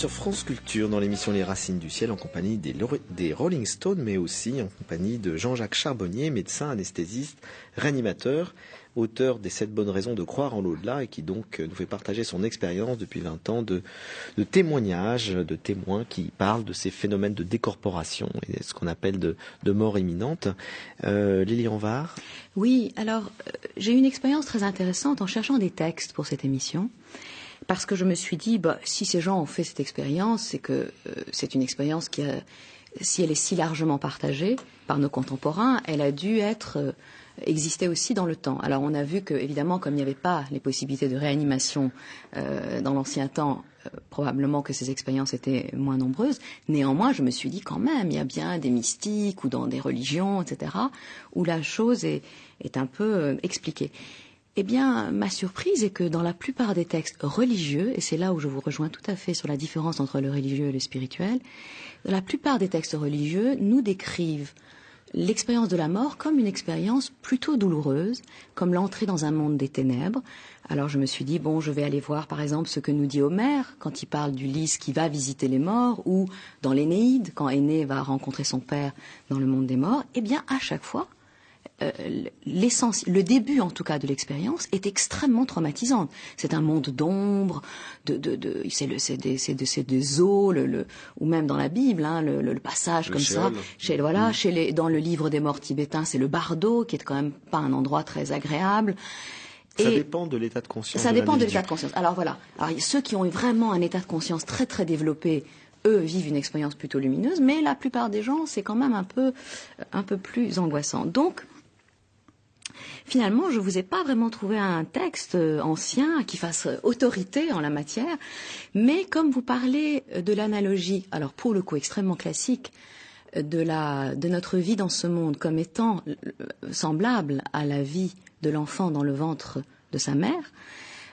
Sur France Culture dans l'émission Les Racines du Ciel en compagnie des, Rolling Stones, mais aussi en compagnie de Jean-Jacques Charbonnier, médecin, anesthésiste, réanimateur, auteur des sept bonnes raisons de croire en l'au-delà et qui donc nous fait partager son expérience depuis 20 ans de, de témoignages, de témoins qui parlent de ces phénomènes de décorporation et ce qu'on appelle de, mort imminente. Euh, Lilian Var, Oui, alors euh, j'ai eu une expérience très intéressante en cherchant des textes pour cette émission. Parce que je me suis dit, bah, si ces gens ont fait cette expérience, c'est que euh, c'est une expérience qui a, si elle est si largement partagée par nos contemporains, elle a dû être euh, exister aussi dans le temps. Alors on a vu que évidemment, comme il n'y avait pas les possibilités de réanimation euh, dans l'ancien temps, euh, probablement que ces expériences étaient moins nombreuses. Néanmoins, je me suis dit quand même, il y a bien des mystiques ou dans des religions, etc., où la chose est, est un peu euh, expliquée. Eh bien, ma surprise est que dans la plupart des textes religieux, et c'est là où je vous rejoins tout à fait sur la différence entre le religieux et le spirituel, la plupart des textes religieux nous décrivent l'expérience de la mort comme une expérience plutôt douloureuse, comme l'entrée dans un monde des ténèbres. Alors je me suis dit, bon, je vais aller voir par exemple ce que nous dit Homère quand il parle d'Ulysse qui va visiter les morts, ou dans l'Énéide, quand Aîné va rencontrer son père dans le monde des morts. Eh bien, à chaque fois, euh, le début en tout cas de l'expérience est extrêmement traumatisante. C'est un monde d'ombre, de, de, de, c'est des, c'est de- des eaux, le, le, ou même dans la Bible, hein, le, le- passage comme ça. Chez, voilà, chez les, dans le livre des morts tibétains, c'est le bardo qui est quand même pas un endroit très agréable. Ça Et- dépend de l'état de conscience. Ça dépend de l'état de conscience. Alors voilà. Alors, ceux qui ont eu vraiment un état de conscience très très développé, eux vivent une expérience plutôt lumineuse, mais la plupart des gens, c'est quand même un peu, un peu plus angoissant. Donc, finalement, je vous ai pas vraiment trouvé un texte euh, ancien qui fasse euh, autorité en la matière, mais comme vous parlez euh, de l'analogie, alors pour le coup extrêmement classique, de notre vie dans ce monde comme étant semblable à la vie de l'enfant dans le ventre de sa mère,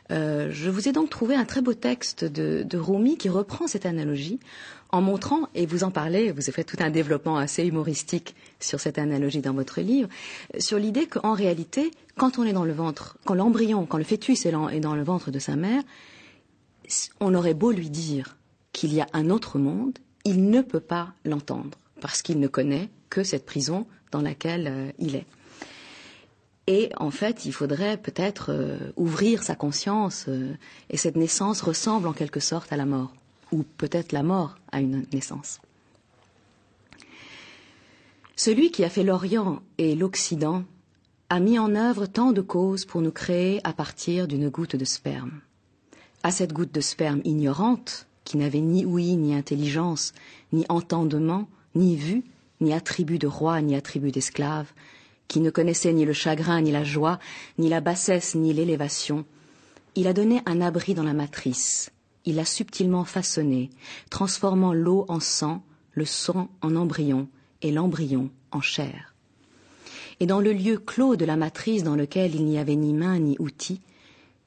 je vous ai donc trouvé un très beau texte de, de Rumi qui reprend cette analogie en montrant, et vous en parlez, vous avez fait tout un développement assez humoristique sur cette analogie dans votre livre, sur l'idée qu'en réalité, quand on est dans le ventre, quand l'embryon, quand le fœtus est dans le ventre de sa mère, on aurait beau lui dire qu'il y a un autre monde, il ne peut pas l'entendre parce qu'il ne connaît que cette prison dans laquelle euh, il est. Et en fait, il faudrait peut-être euh, ouvrir sa conscience euh, et cette naissance ressemble en quelque sorte à la mort ou peut-être la mort à une naissance. Celui qui a fait l'Orient et l'Occident a mis en œuvre tant de causes pour nous créer à partir d'une goutte de sperme. À cette goutte de sperme ignorante, qui n'avait ni ouïe, ni intelligence, ni entendement, ni vue, ni attribut de roi, ni attribut d'esclave, qui ne connaissait ni le chagrin, ni la joie, ni la bassesse, ni l'élévation, il a donné un abri dans la matrice, il l'a subtilement façonné, transformant l'eau en sang, le sang en embryon, et l'embryon en chair. Et dans le lieu clos de la matrice dans lequel il n'y avait ni main ni outil,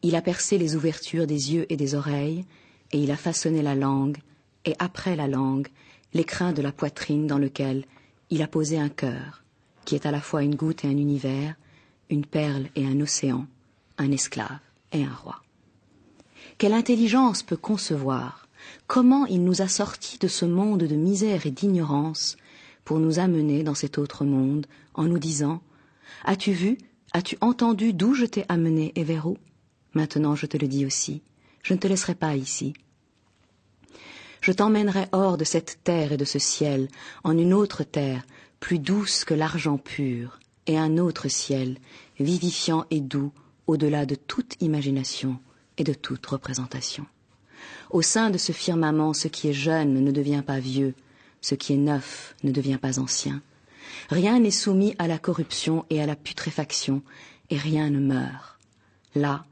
il a percé les ouvertures des yeux et des oreilles, et il a façonné la langue, et après la langue, l'écrin de la poitrine dans lequel il a posé un cœur, qui est à la fois une goutte et un univers, une perle et un océan, un esclave et un roi. Quelle intelligence peut concevoir comment il nous a sortis de ce monde de misère et d'ignorance pour nous amener dans cet autre monde en nous disant As-tu vu, as-tu entendu d'où je t'ai amené et vers où? Maintenant je te le dis aussi, je ne te laisserai pas ici. Je t'emmènerai hors de cette terre et de ce ciel, en une autre terre, plus douce que l'argent pur, et un autre ciel, vivifiant et doux, au-delà de toute imagination et de toute représentation. Au sein de ce firmament, ce qui est jeune ne devient pas vieux, ce qui est neuf ne devient pas ancien. Rien n'est soumis à la corruption et à la putréfaction, et rien ne meurt. Là,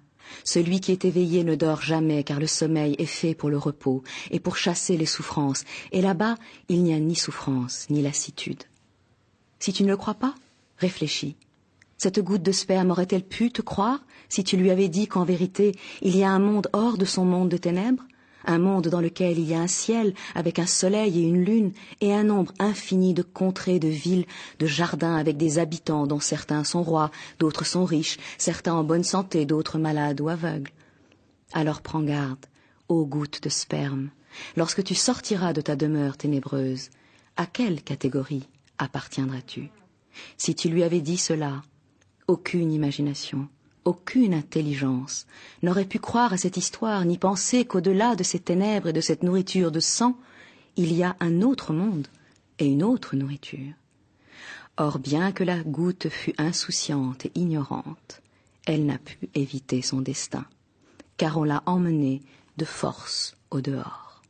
celui qui est éveillé ne dort jamais, car le sommeil est fait pour le repos et pour chasser les souffrances, et là-bas il n'y a ni souffrance ni lassitude. Si tu ne le crois pas, réfléchis. Cette goutte de sperme aurait-elle pu te croire si tu lui avais dit qu'en vérité il y a un monde hors de son monde de ténèbres, un monde dans lequel il y a un ciel avec un soleil et une lune, et un nombre infini de contrées, de villes, de jardins avec des habitants dont certains sont rois, d'autres sont riches, certains en bonne santé, d'autres malades ou aveugles. Alors prends garde, ô goutte de sperme, lorsque tu sortiras de ta demeure ténébreuse, à quelle catégorie appartiendras-tu? Si tu lui avais dit cela, aucune imagination, aucune intelligence n'aurait pu croire à cette histoire ni penser qu'au-delà de ces ténèbres et de cette nourriture de sang, il y a un autre monde et une autre nourriture. Or, bien que la goutte fût insouciante et ignorante, elle n'a pu éviter son destin, car on l'a emmenée de force au dehors.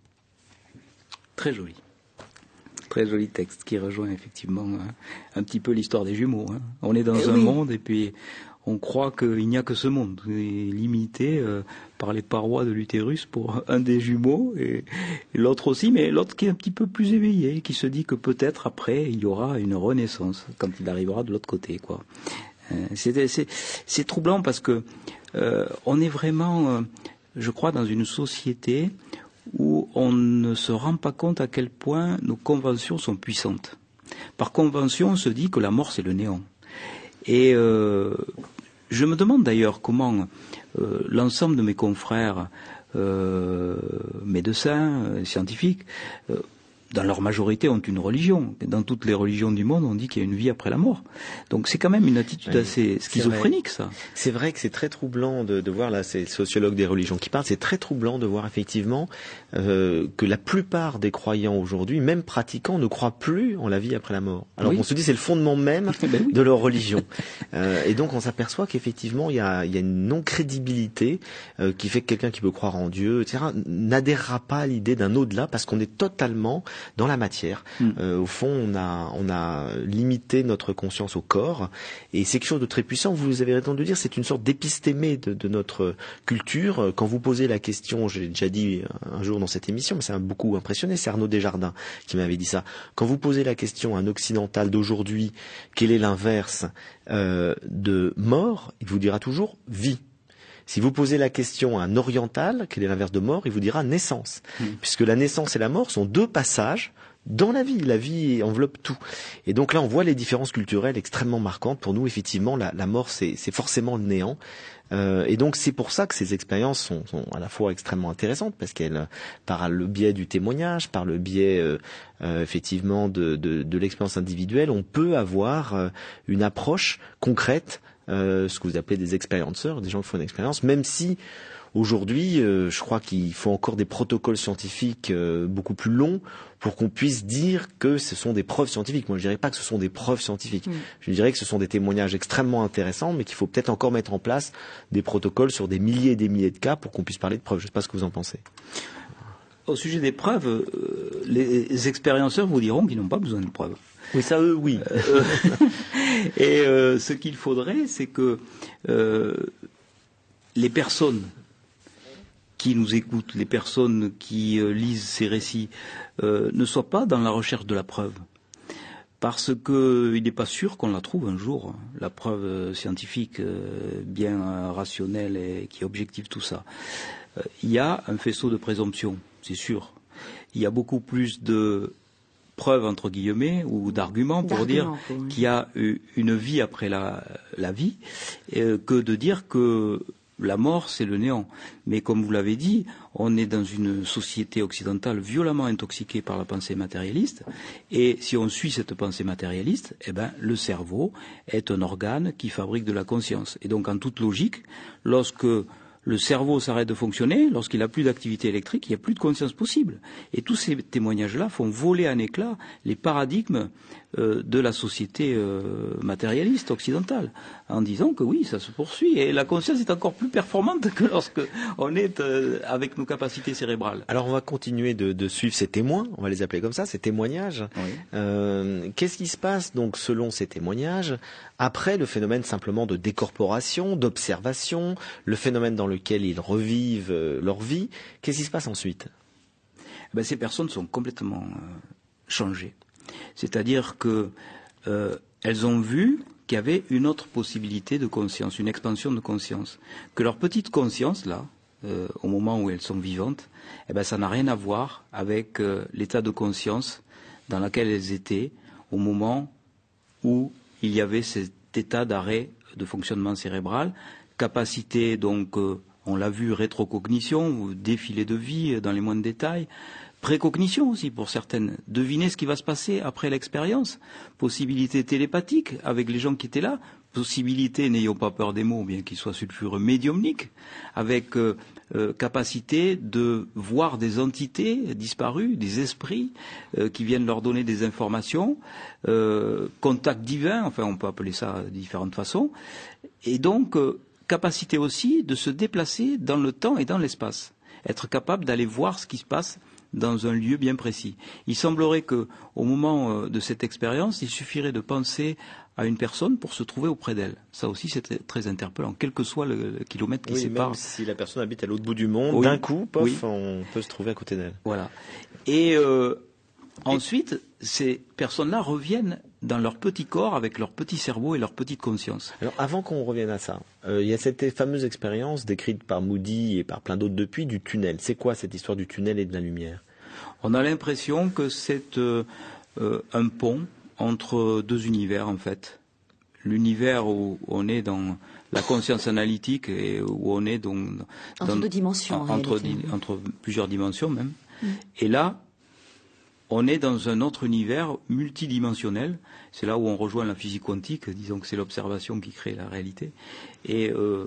Très joli. Très joli texte qui rejoint effectivement hein, un petit peu l'histoire des jumeaux. hein. On est dans Eh un oui. monde et puis on croit qu'il n'y a que ce monde, limité euh, par les parois de l'utérus pour [LAUGHS] un des jumeaux et, et l'autre aussi, mais l'autre qui est un petit peu plus éveillé, qui se dit que peut-être après il y aura une renaissance quand il arrivera de l'autre côté, quoi. Euh, c'est- troublant parce que euh, on est vraiment, je crois, dans une société où on ne se rend pas compte à quel point nos conventions sont puissantes. Par convention, on se dit que la mort c'est le néant. Et euh, je me demande d'ailleurs comment euh, l'ensemble de mes confrères euh, médecins, scientifiques, dans leur majorité, ont une religion. Dans toutes les religions du monde, on dit qu'il y a une vie après la mort. Donc c'est quand même une attitude Oui, assez schizophrénique, ça. C'est vrai que c'est très troublant de, de voir, là c'est le sociologue des religions qui parle, c'est très troublant de voir effectivement euh, que la plupart des croyants aujourd'hui, même pratiquants, ne croient plus en la vie après la mort. Alors Oui. on se dit c'est le fondement même [LAUGHS] Ben oui. de leur religion. Euh, et donc on s'aperçoit qu'effectivement il y a, y a une non-crédibilité euh, qui fait que quelqu'un qui peut croire en Dieu, etc., n'adhérera pas à l'idée d'un au-delà parce qu'on est totalement dans la matière. Mm. Euh, au fond, on a, on a limité notre conscience au corps et c'est quelque chose de très puissant. Vous avez raison de dire, c'est une sorte d'épistémé de, de notre culture. Euh, Quand vous posez la question, j'ai déjà dit un jour dans cette émission, mais ça m'a beaucoup impressionné, c'est Arnaud Desjardins qui m'avait dit ça. Quand vous posez la question à un occidental d'aujourd'hui, quel est l'inverse euh, de mort, il vous dira toujours vie. Si vous posez la question à un oriental, quel est l'inverse de mort, il vous dira naissance. Puisque la naissance et la mort sont deux passages dans la vie. La vie enveloppe tout. Et donc là, on voit les différences culturelles extrêmement marquantes. Pour nous, effectivement, la, la mort, c'est forcément le néant. Euh, et donc c'est pour ça que ces expériences sont, sont à la fois extrêmement intéressantes parce qu'elles, par le biais du témoignage, par le biais euh, euh, effectivement de, de, de l'expérience individuelle, on peut avoir euh, une approche concrète, euh, ce que vous appelez des expérienceurs, des gens qui font une expérience, même si Aujourd'hui, euh, je crois qu'il faut encore des protocoles scientifiques euh, beaucoup plus longs pour qu'on puisse dire que ce sont des preuves scientifiques. Moi, je dirais pas que ce sont des preuves scientifiques. Mm. Je dirais que ce sont des témoignages extrêmement intéressants, mais qu'il faut peut-être encore mettre en place des protocoles sur des milliers et des milliers de cas pour qu'on puisse parler de preuves. Je ne sais pas ce que vous en pensez. Au sujet des preuves, euh, les expérienceurs vous diront qu'ils n'ont pas besoin de preuves. Oui, ça, eux, oui. Euh, [LAUGHS] et euh, ce qu'il faudrait, c'est que euh, les personnes qui nous écoutent, les personnes qui euh, lisent ces récits, ne soient pas dans la recherche de la preuve. Parce que il n'est pas sûr qu'on la trouve un jour, la preuve scientifique bien rationnelle et qui objective tout ça. Il y a un faisceau de présomption, c'est sûr. Il y a beaucoup plus de preuves entre guillemets ou d'arguments pour dire oui. qu'il y a eu une vie après la, la vie euh, que de dire que la mort c'est le néant. Mais comme vous l'avez dit, on est dans une société occidentale violemment intoxiquée par la pensée matérialiste et si on suit cette pensée matérialiste, eh ben le cerveau est un organe qui fabrique de la conscience. Et donc en toute logique, lorsque le cerveau s'arrête de fonctionner, lorsqu'il n'a plus d'activité électrique, il n'y a plus de conscience possible. Et tous ces témoignages-là font voler en éclat les paradigmes de la société euh, matérialiste occidentale, en disant que oui, ça se poursuit. Et la conscience est encore plus performante [LAUGHS] que lorsque on est euh, avec nos capacités cérébrales. Alors, on va continuer de, de suivre ces témoins, on va les appeler comme ça, ces témoignages. Oui. Euh, Qu'est-ce qui se passe donc selon ces témoignages après le phénomène simplement de décorporation, d'observation, le phénomène dans lequel ils revivent euh, leur vie Qu'est-ce qui se passe ensuite? Ben, ces personnes sont complètement euh, changées. C'est-à-dire que euh, ont vu qu'il y avait une autre possibilité de conscience, une expansion de conscience, que leur petite conscience là, euh, au moment où elles sont vivantes, eh ben, ça n'a rien à voir avec euh, l'état de conscience dans lequel elles étaient au moment où il y avait cet état d'arrêt de fonctionnement cérébral, capacité donc, on l'a vu, rétrocognition, défilé de vie dans les moindres détails, précognition aussi pour certaines, deviner ce qui va se passer après l'expérience, possibilité télépathique avec les gens qui étaient là, possibilité, n'ayons pas peur des mots, bien qu'ils soient sulfureux, médiumnique, avec euh, euh, capacité de voir des entités disparues, des esprits euh, qui viennent leur donner des informations, contact divin, enfin on peut appeler ça de différentes façons, et donc capacité aussi de se déplacer dans le temps et dans l'espace, être capable d'aller voir ce qui se passe dans un lieu bien précis. Il semblerait que, au moment euh, de cette expérience, il suffirait de penser à une personne pour se trouver auprès d'elle. Ça aussi, c'est très- interpellant, quel que soit le, kilomètre qui Oui, sépare. même si la personne habite à l'autre bout du monde, Oui. d'un coup, pof, Oui. on peut se trouver à côté d'elle. Voilà. Et euh, ensuite, ces personnes-là reviennent dans leur petit corps avec leur petit cerveau et leur petite conscience. Alors, avant qu'on revienne à ça, euh, il y a cette fameuse expérience décrite par Moody et par plein d'autres depuis du tunnel. C'est quoi cette histoire du tunnel et de la lumière? On a l'impression que c'est euh, euh, un pont entre deux univers en fait. L'univers où on est dans la conscience analytique et où on est donc Entre dans- deux dimensions, en en- entre, réalité. di- entre plusieurs dimensions même. Et là, on est dans un autre univers multidimensionnel. C'est là où on rejoint la physique quantique. Disons que c'est l'observation qui crée la réalité. Et euh,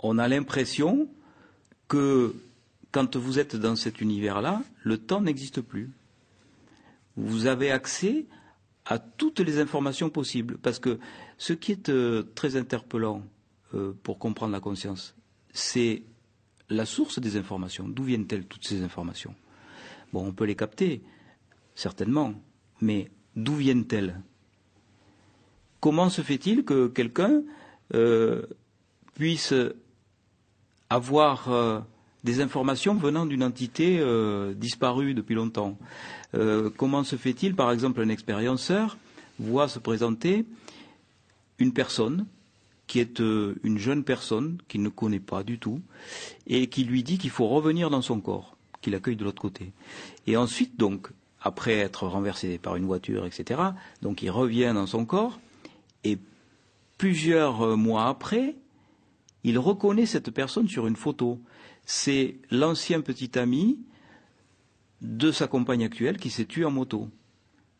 on a l'impression que quand vous êtes dans cet univers-là, le temps n'existe plus. Vous avez accès à toutes les informations possibles. Parce que ce qui est euh, très interpellant euh, pour comprendre la conscience, c'est la source des informations. D'où viennent-elles toutes ces informations? Bon, on peut les capter, certainement, mais d'où viennent-elles? Comment se fait-il que quelqu'un euh, puisse avoir euh, des informations venant d'une entité euh, disparue depuis longtemps? Comment se fait-il, par exemple, un expérienceur voit se présenter une personne qui est une jeune personne qu'il ne connaît pas du tout et qui lui dit qu'il faut revenir dans son corps, qu'il accueille de l'autre côté? Et ensuite, donc, après être renversé par une voiture, etc., donc il revient dans son corps et plusieurs euh, mois après, il reconnaît cette personne sur une photo. C'est l'ancien petit ami de sa compagne actuelle qui s'est tué en moto.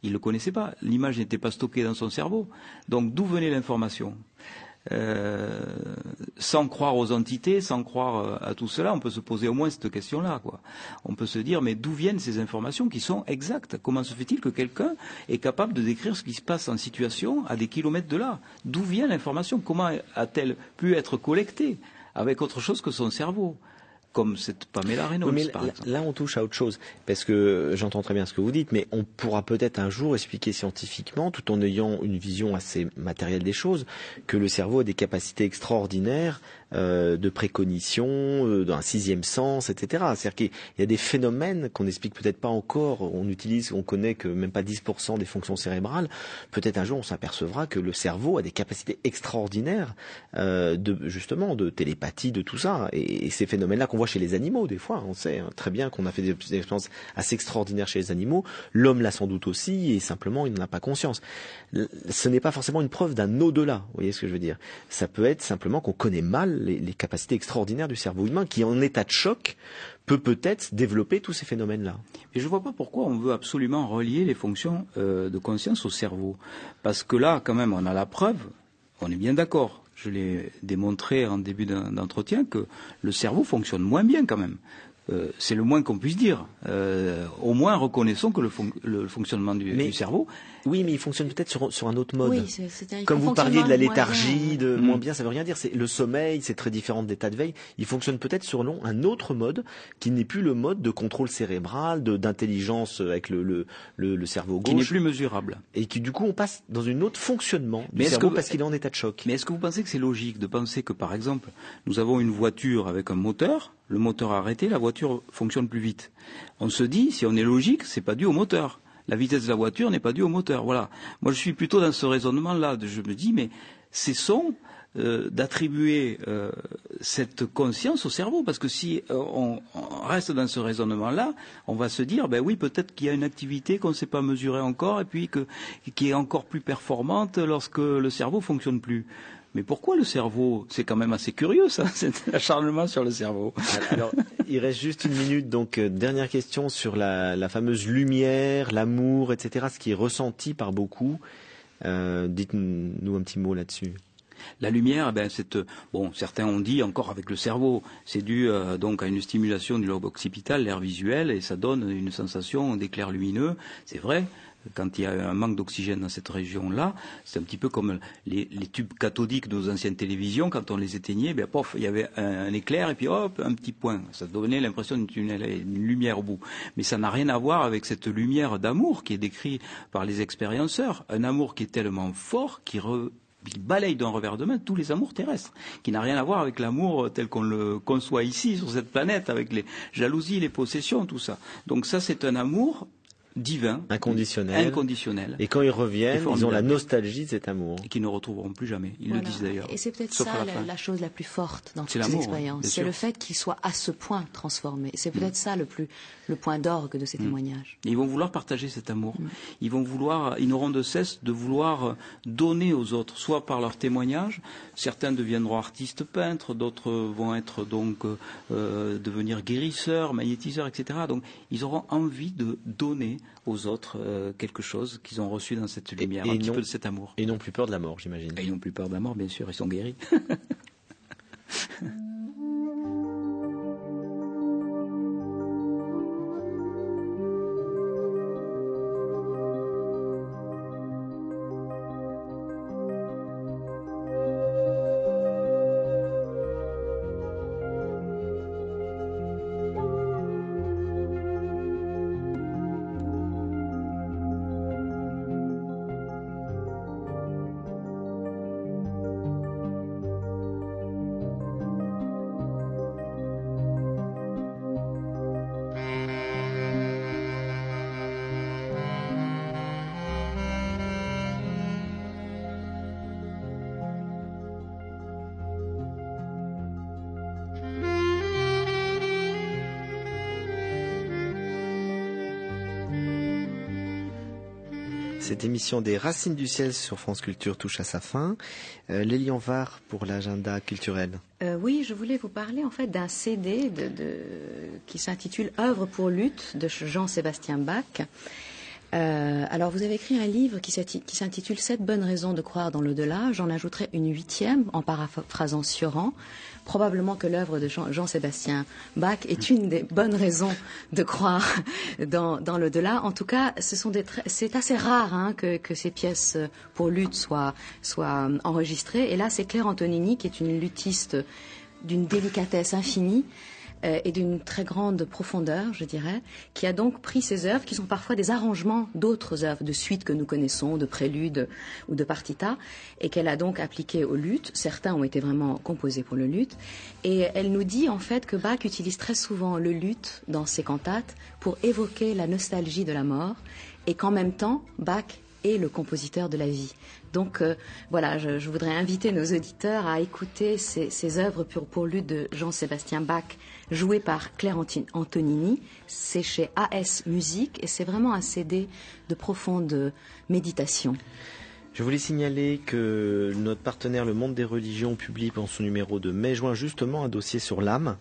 Il ne le connaissait pas. L'image n'était pas stockée dans son cerveau. Donc d'où venait l'information? Euh, Sans croire aux entités, sans croire euh, à tout cela, on peut se poser au moins cette question-là. Quoi. On peut se dire, mais d'où viennent ces informations qui sont exactes? Comment se fait-il que quelqu'un est capable de décrire ce qui se passe en situation à des kilomètres de là? D'où vient l'information? Comment a-t-elle pu être collectée avec autre chose que son cerveau? Comme cette Pamela Reynolds, Oui, mais par là, exemple. là, on touche à autre chose, parce que j'entends très bien ce que vous dites, mais on pourra peut-être un jour expliquer scientifiquement, tout en ayant une vision assez matérielle des choses, que le cerveau a des capacités extraordinaires euh, de précognition, euh, d'un sixième sens, etc. C'est-à-dire qu'il y a des phénomènes qu'on n'explique peut-être pas encore. On utilise, on connaît que même pas 10% des fonctions cérébrales. Peut-être un jour, on s'apercevra que le cerveau a des capacités extraordinaires euh, de justement de télépathie, de tout ça. Et, ces phénomènes-là qu'on voit chez les animaux, des fois, on sait hein, très bien qu'on a fait des, des expériences assez extraordinaires chez les animaux. L'homme l'a sans doute aussi, et simplement, il n'en a pas conscience. Ce n'est pas forcément une preuve d'un au-delà. Vous voyez ce que je veux dire Ça peut être simplement qu'on connaît mal les, capacités extraordinaires du cerveau humain, qui en état de choc peut peut-être développer tous ces phénomènes-là. Et je ne vois pas pourquoi on veut absolument relier les fonctions euh, de conscience au cerveau. Parce que là, quand même, on a la preuve, on est bien d'accord. Je l'ai démontré en début d'entretien que le cerveau fonctionne moins bien quand même. Euh, c'est le moins qu'on puisse dire. Euh, au moins, reconnaissons que le, fon- le fonctionnement du, Mais- du cerveau Oui, mais il fonctionne peut-être sur, sur un autre mode. Oui, c'est- c'est un- Comme vous parliez de la léthargie, de Mm. moins bien, ça veut rien dire. C'est le sommeil, c'est très différent de l'état de veille. Il fonctionne peut-être selon un autre mode qui n'est plus le mode de contrôle cérébral, de d'intelligence avec le, le, le, le cerveau qui n'est gauche, plus mesurable. et qui du coup on passe dans une autre fonctionnement du Mais est-ce cerveau que- parce qu'il est en état de choc. Mais est-ce que vous pensez que c'est logique de penser que, par exemple, nous avons une voiture avec un moteur, le moteur arrêté, la voiture fonctionne plus vite On se dit, si on est logique, c'est pas dû au moteur. La vitesse de la voiture n'est pas due au moteur. Voilà. Moi, je suis plutôt dans ce raisonnement-là. Je me dis, mais cessons euh, d'attribuer euh, cette conscience au cerveau, parce que si euh, on, reste dans ce raisonnement-là, on va se dire, ben oui, peut-être qu'il y a une activité qu'on ne sait pas mesurer encore, et puis qui est encore plus performante lorsque le cerveau fonctionne plus. Mais pourquoi le cerveau? C'est quand même assez curieux, ça, [LAUGHS] cet acharnement sur le cerveau. Alors, il reste juste une minute, donc euh, dernière question sur la, fameuse lumière, l'amour, etc., ce qui est ressenti par beaucoup. Euh, Dites-nous un petit mot là-dessus. La lumière, eh ben, c'est, euh, bon, certains ont dit encore avec le cerveau, c'est dû euh, donc à une stimulation du lobe occipital, l'air visuel, et ça donne une sensation d'éclair lumineux. C'est vrai. Quand il y a un manque d'oxygène dans cette région-là, c'est un petit peu comme les, tubes cathodiques de nos anciennes télévisions. Quand on les éteignait, ben, pof, il y avait un, éclair et puis hop, un petit point. Ça donnait l'impression d'une lumière au bout. Mais ça n'a rien à voir avec cette lumière d'amour qui est décrite par les expérienceurs. Un amour qui est tellement fort, qui re- il balaye d'un revers de main tous les amours terrestres, qui n'a rien à voir avec l'amour tel qu'on le conçoit ici, sur cette planète, avec les jalousies, les possessions, tout ça. Donc ça, c'est un amour divin, Inconditionnel. inconditionnel, Et quand ils reviennent, ils ont la nostalgie de cet amour. et qui ne retrouveront plus jamais. Ils Voilà. le disent d'ailleurs. Et c'est peut-être ça la chose la plus forte dans toutes ces l'amour, expériences. C'est le fait qu'il soit à ce point transformé. C'est peut-être ça le plus le point d'orgue de ces témoignages. Et Ils vont vouloir partager cet amour. Ils vont vouloir, ils n'auront de cesse de vouloir donner aux autres, soit par leur témoignage. Certains deviendront artistes peintres, d'autres vont être donc euh, euh, devenir guérisseurs, magnétiseurs, etc. Donc ils auront envie de donner aux autres euh, quelque chose qu'ils ont reçu dans cette lumière, et un petit non- peu de cet amour. Et non plus peur de la mort, j'imagine. Et ils n'ont plus peur de la mort, bien sûr, ils sont guéris. [LAUGHS] Cette des Racines du ciel sur France Culture touche à sa fin. Euh, Lélian Var pour l'agenda culturel. Euh, oui, je voulais vous parler en fait d'un CD qui s'intitule Œuvre pour lutte de Jean-Sébastien Bach. Euh, alors, vous avez écrit un livre qui s'intitule Sept bonnes raisons de croire dans l'au-delà. J'en ajouterai une huitième en paraphrasant Sioran. Probablement que l'œuvre de Jean- Jean-Sébastien Bach est une des bonnes raisons de croire dans, dans l'au-delà. En tout cas, c'est assez rare hein, que, ces pièces pour lutte soient, enregistrées. Et là, c'est Claire Antonini, qui est une luthiste d'une délicatesse infinie euh, et d'une très grande profondeur, je dirais, qui a donc pris ces œuvres qui sont parfois des arrangements d'autres œuvres, de suites que nous connaissons, de préludes ou de partitas, et qu'elle a donc appliquées au luth. Certains ont été vraiment composés pour le luth. Et elle nous dit en fait que Bach utilise très souvent le luth dans ses cantates pour évoquer la nostalgie de la mort, et qu'en même temps, Bach est le compositeur de la vie. Donc euh, voilà, je, voudrais inviter nos auditeurs à écouter ces, œuvres pour, pour lutte de Jean-Sébastien Bach, jouées par Claire Antonini. C'est chez AS Musique et c'est vraiment un CD de profonde méditation. Je voulais signaler que notre partenaire Le Monde des Religions publie en son numéro de mai-juin justement un dossier sur l'âme.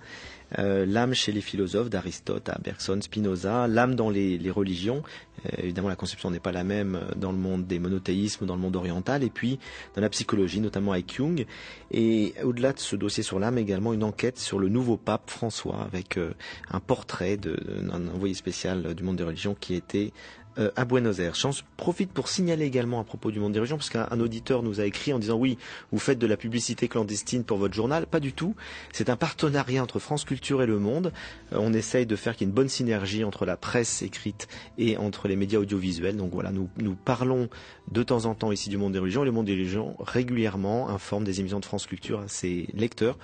Euh, l'âme chez les philosophes d'Aristote à Bergson, Spinoza, l'âme dans les, religions. Euh, évidemment, la conception n'est pas la même dans le monde des monothéismes dans le monde oriental, et puis dans la psychologie, notamment avec Jung. Et au-delà de ce dossier sur l'âme, également une enquête sur le nouveau pape François, avec euh, un portrait d'un envoyé spécial du monde des religions qui était euh, à Buenos Aires. J'en profite pour signaler également à propos du monde des régions, parce qu'un un auditeur nous a écrit en disant oui, vous faites de la publicité clandestine pour votre journal. Pas du tout. C'est un partenariat entre France Culture et Le Monde. Euh, on essaye de faire qu'il y ait une bonne synergie entre la presse écrite et entre les médias audiovisuels. Donc voilà, nous, nous parlons de temps en temps ici du monde des religions et le monde des religions régulièrement informe des émissions de France Culture à ses lecteurs.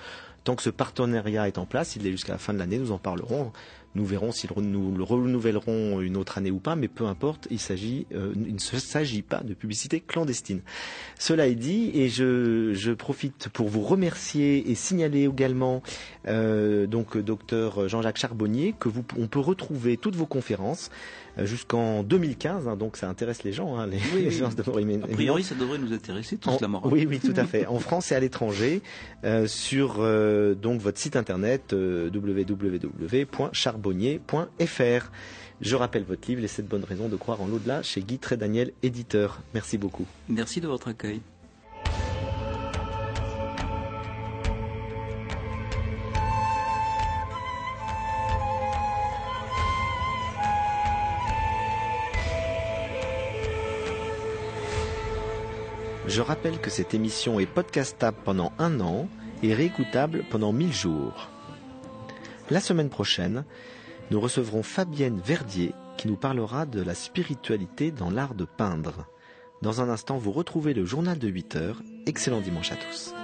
Tant que ce partenariat est en place, il est jusqu'à la fin de l'année, nous en parlerons. Nous verrons si nous le renouvellerons une autre année ou pas, mais peu importe, il s'agit, euh, ne s'agit pas de publicité clandestine. Cela est dit, et je, profite pour vous remercier et signaler également, euh, donc, docteur Jean-Jacques Charbonnier, que vous, on peut retrouver toutes vos conférences jusqu'en 2015, hein, donc ça intéresse les gens, hein, les, Oui, [LAUGHS] les oui. séances de mort imminente. A priori, ça devrait nous intéresser tous En- la mort. Oui, oui, tout à fait. [LAUGHS] En France et à l'étranger, euh, sur euh, donc votre site internet euh, www.charbonnier.fr. Je rappelle votre livre Les 7 bonnes raisons de croire en l'au-delà chez Guy Daniel, éditeur. Merci beaucoup. Merci de votre accueil. Je rappelle que cette émission est podcastable pendant un an et réécoutable pendant 1000 jours. La semaine prochaine, nous recevrons Fabienne Verdier qui nous parlera de la spiritualité dans l'art de peindre. Dans un instant, vous retrouvez le journal de 8 heures. Excellent dimanche à tous.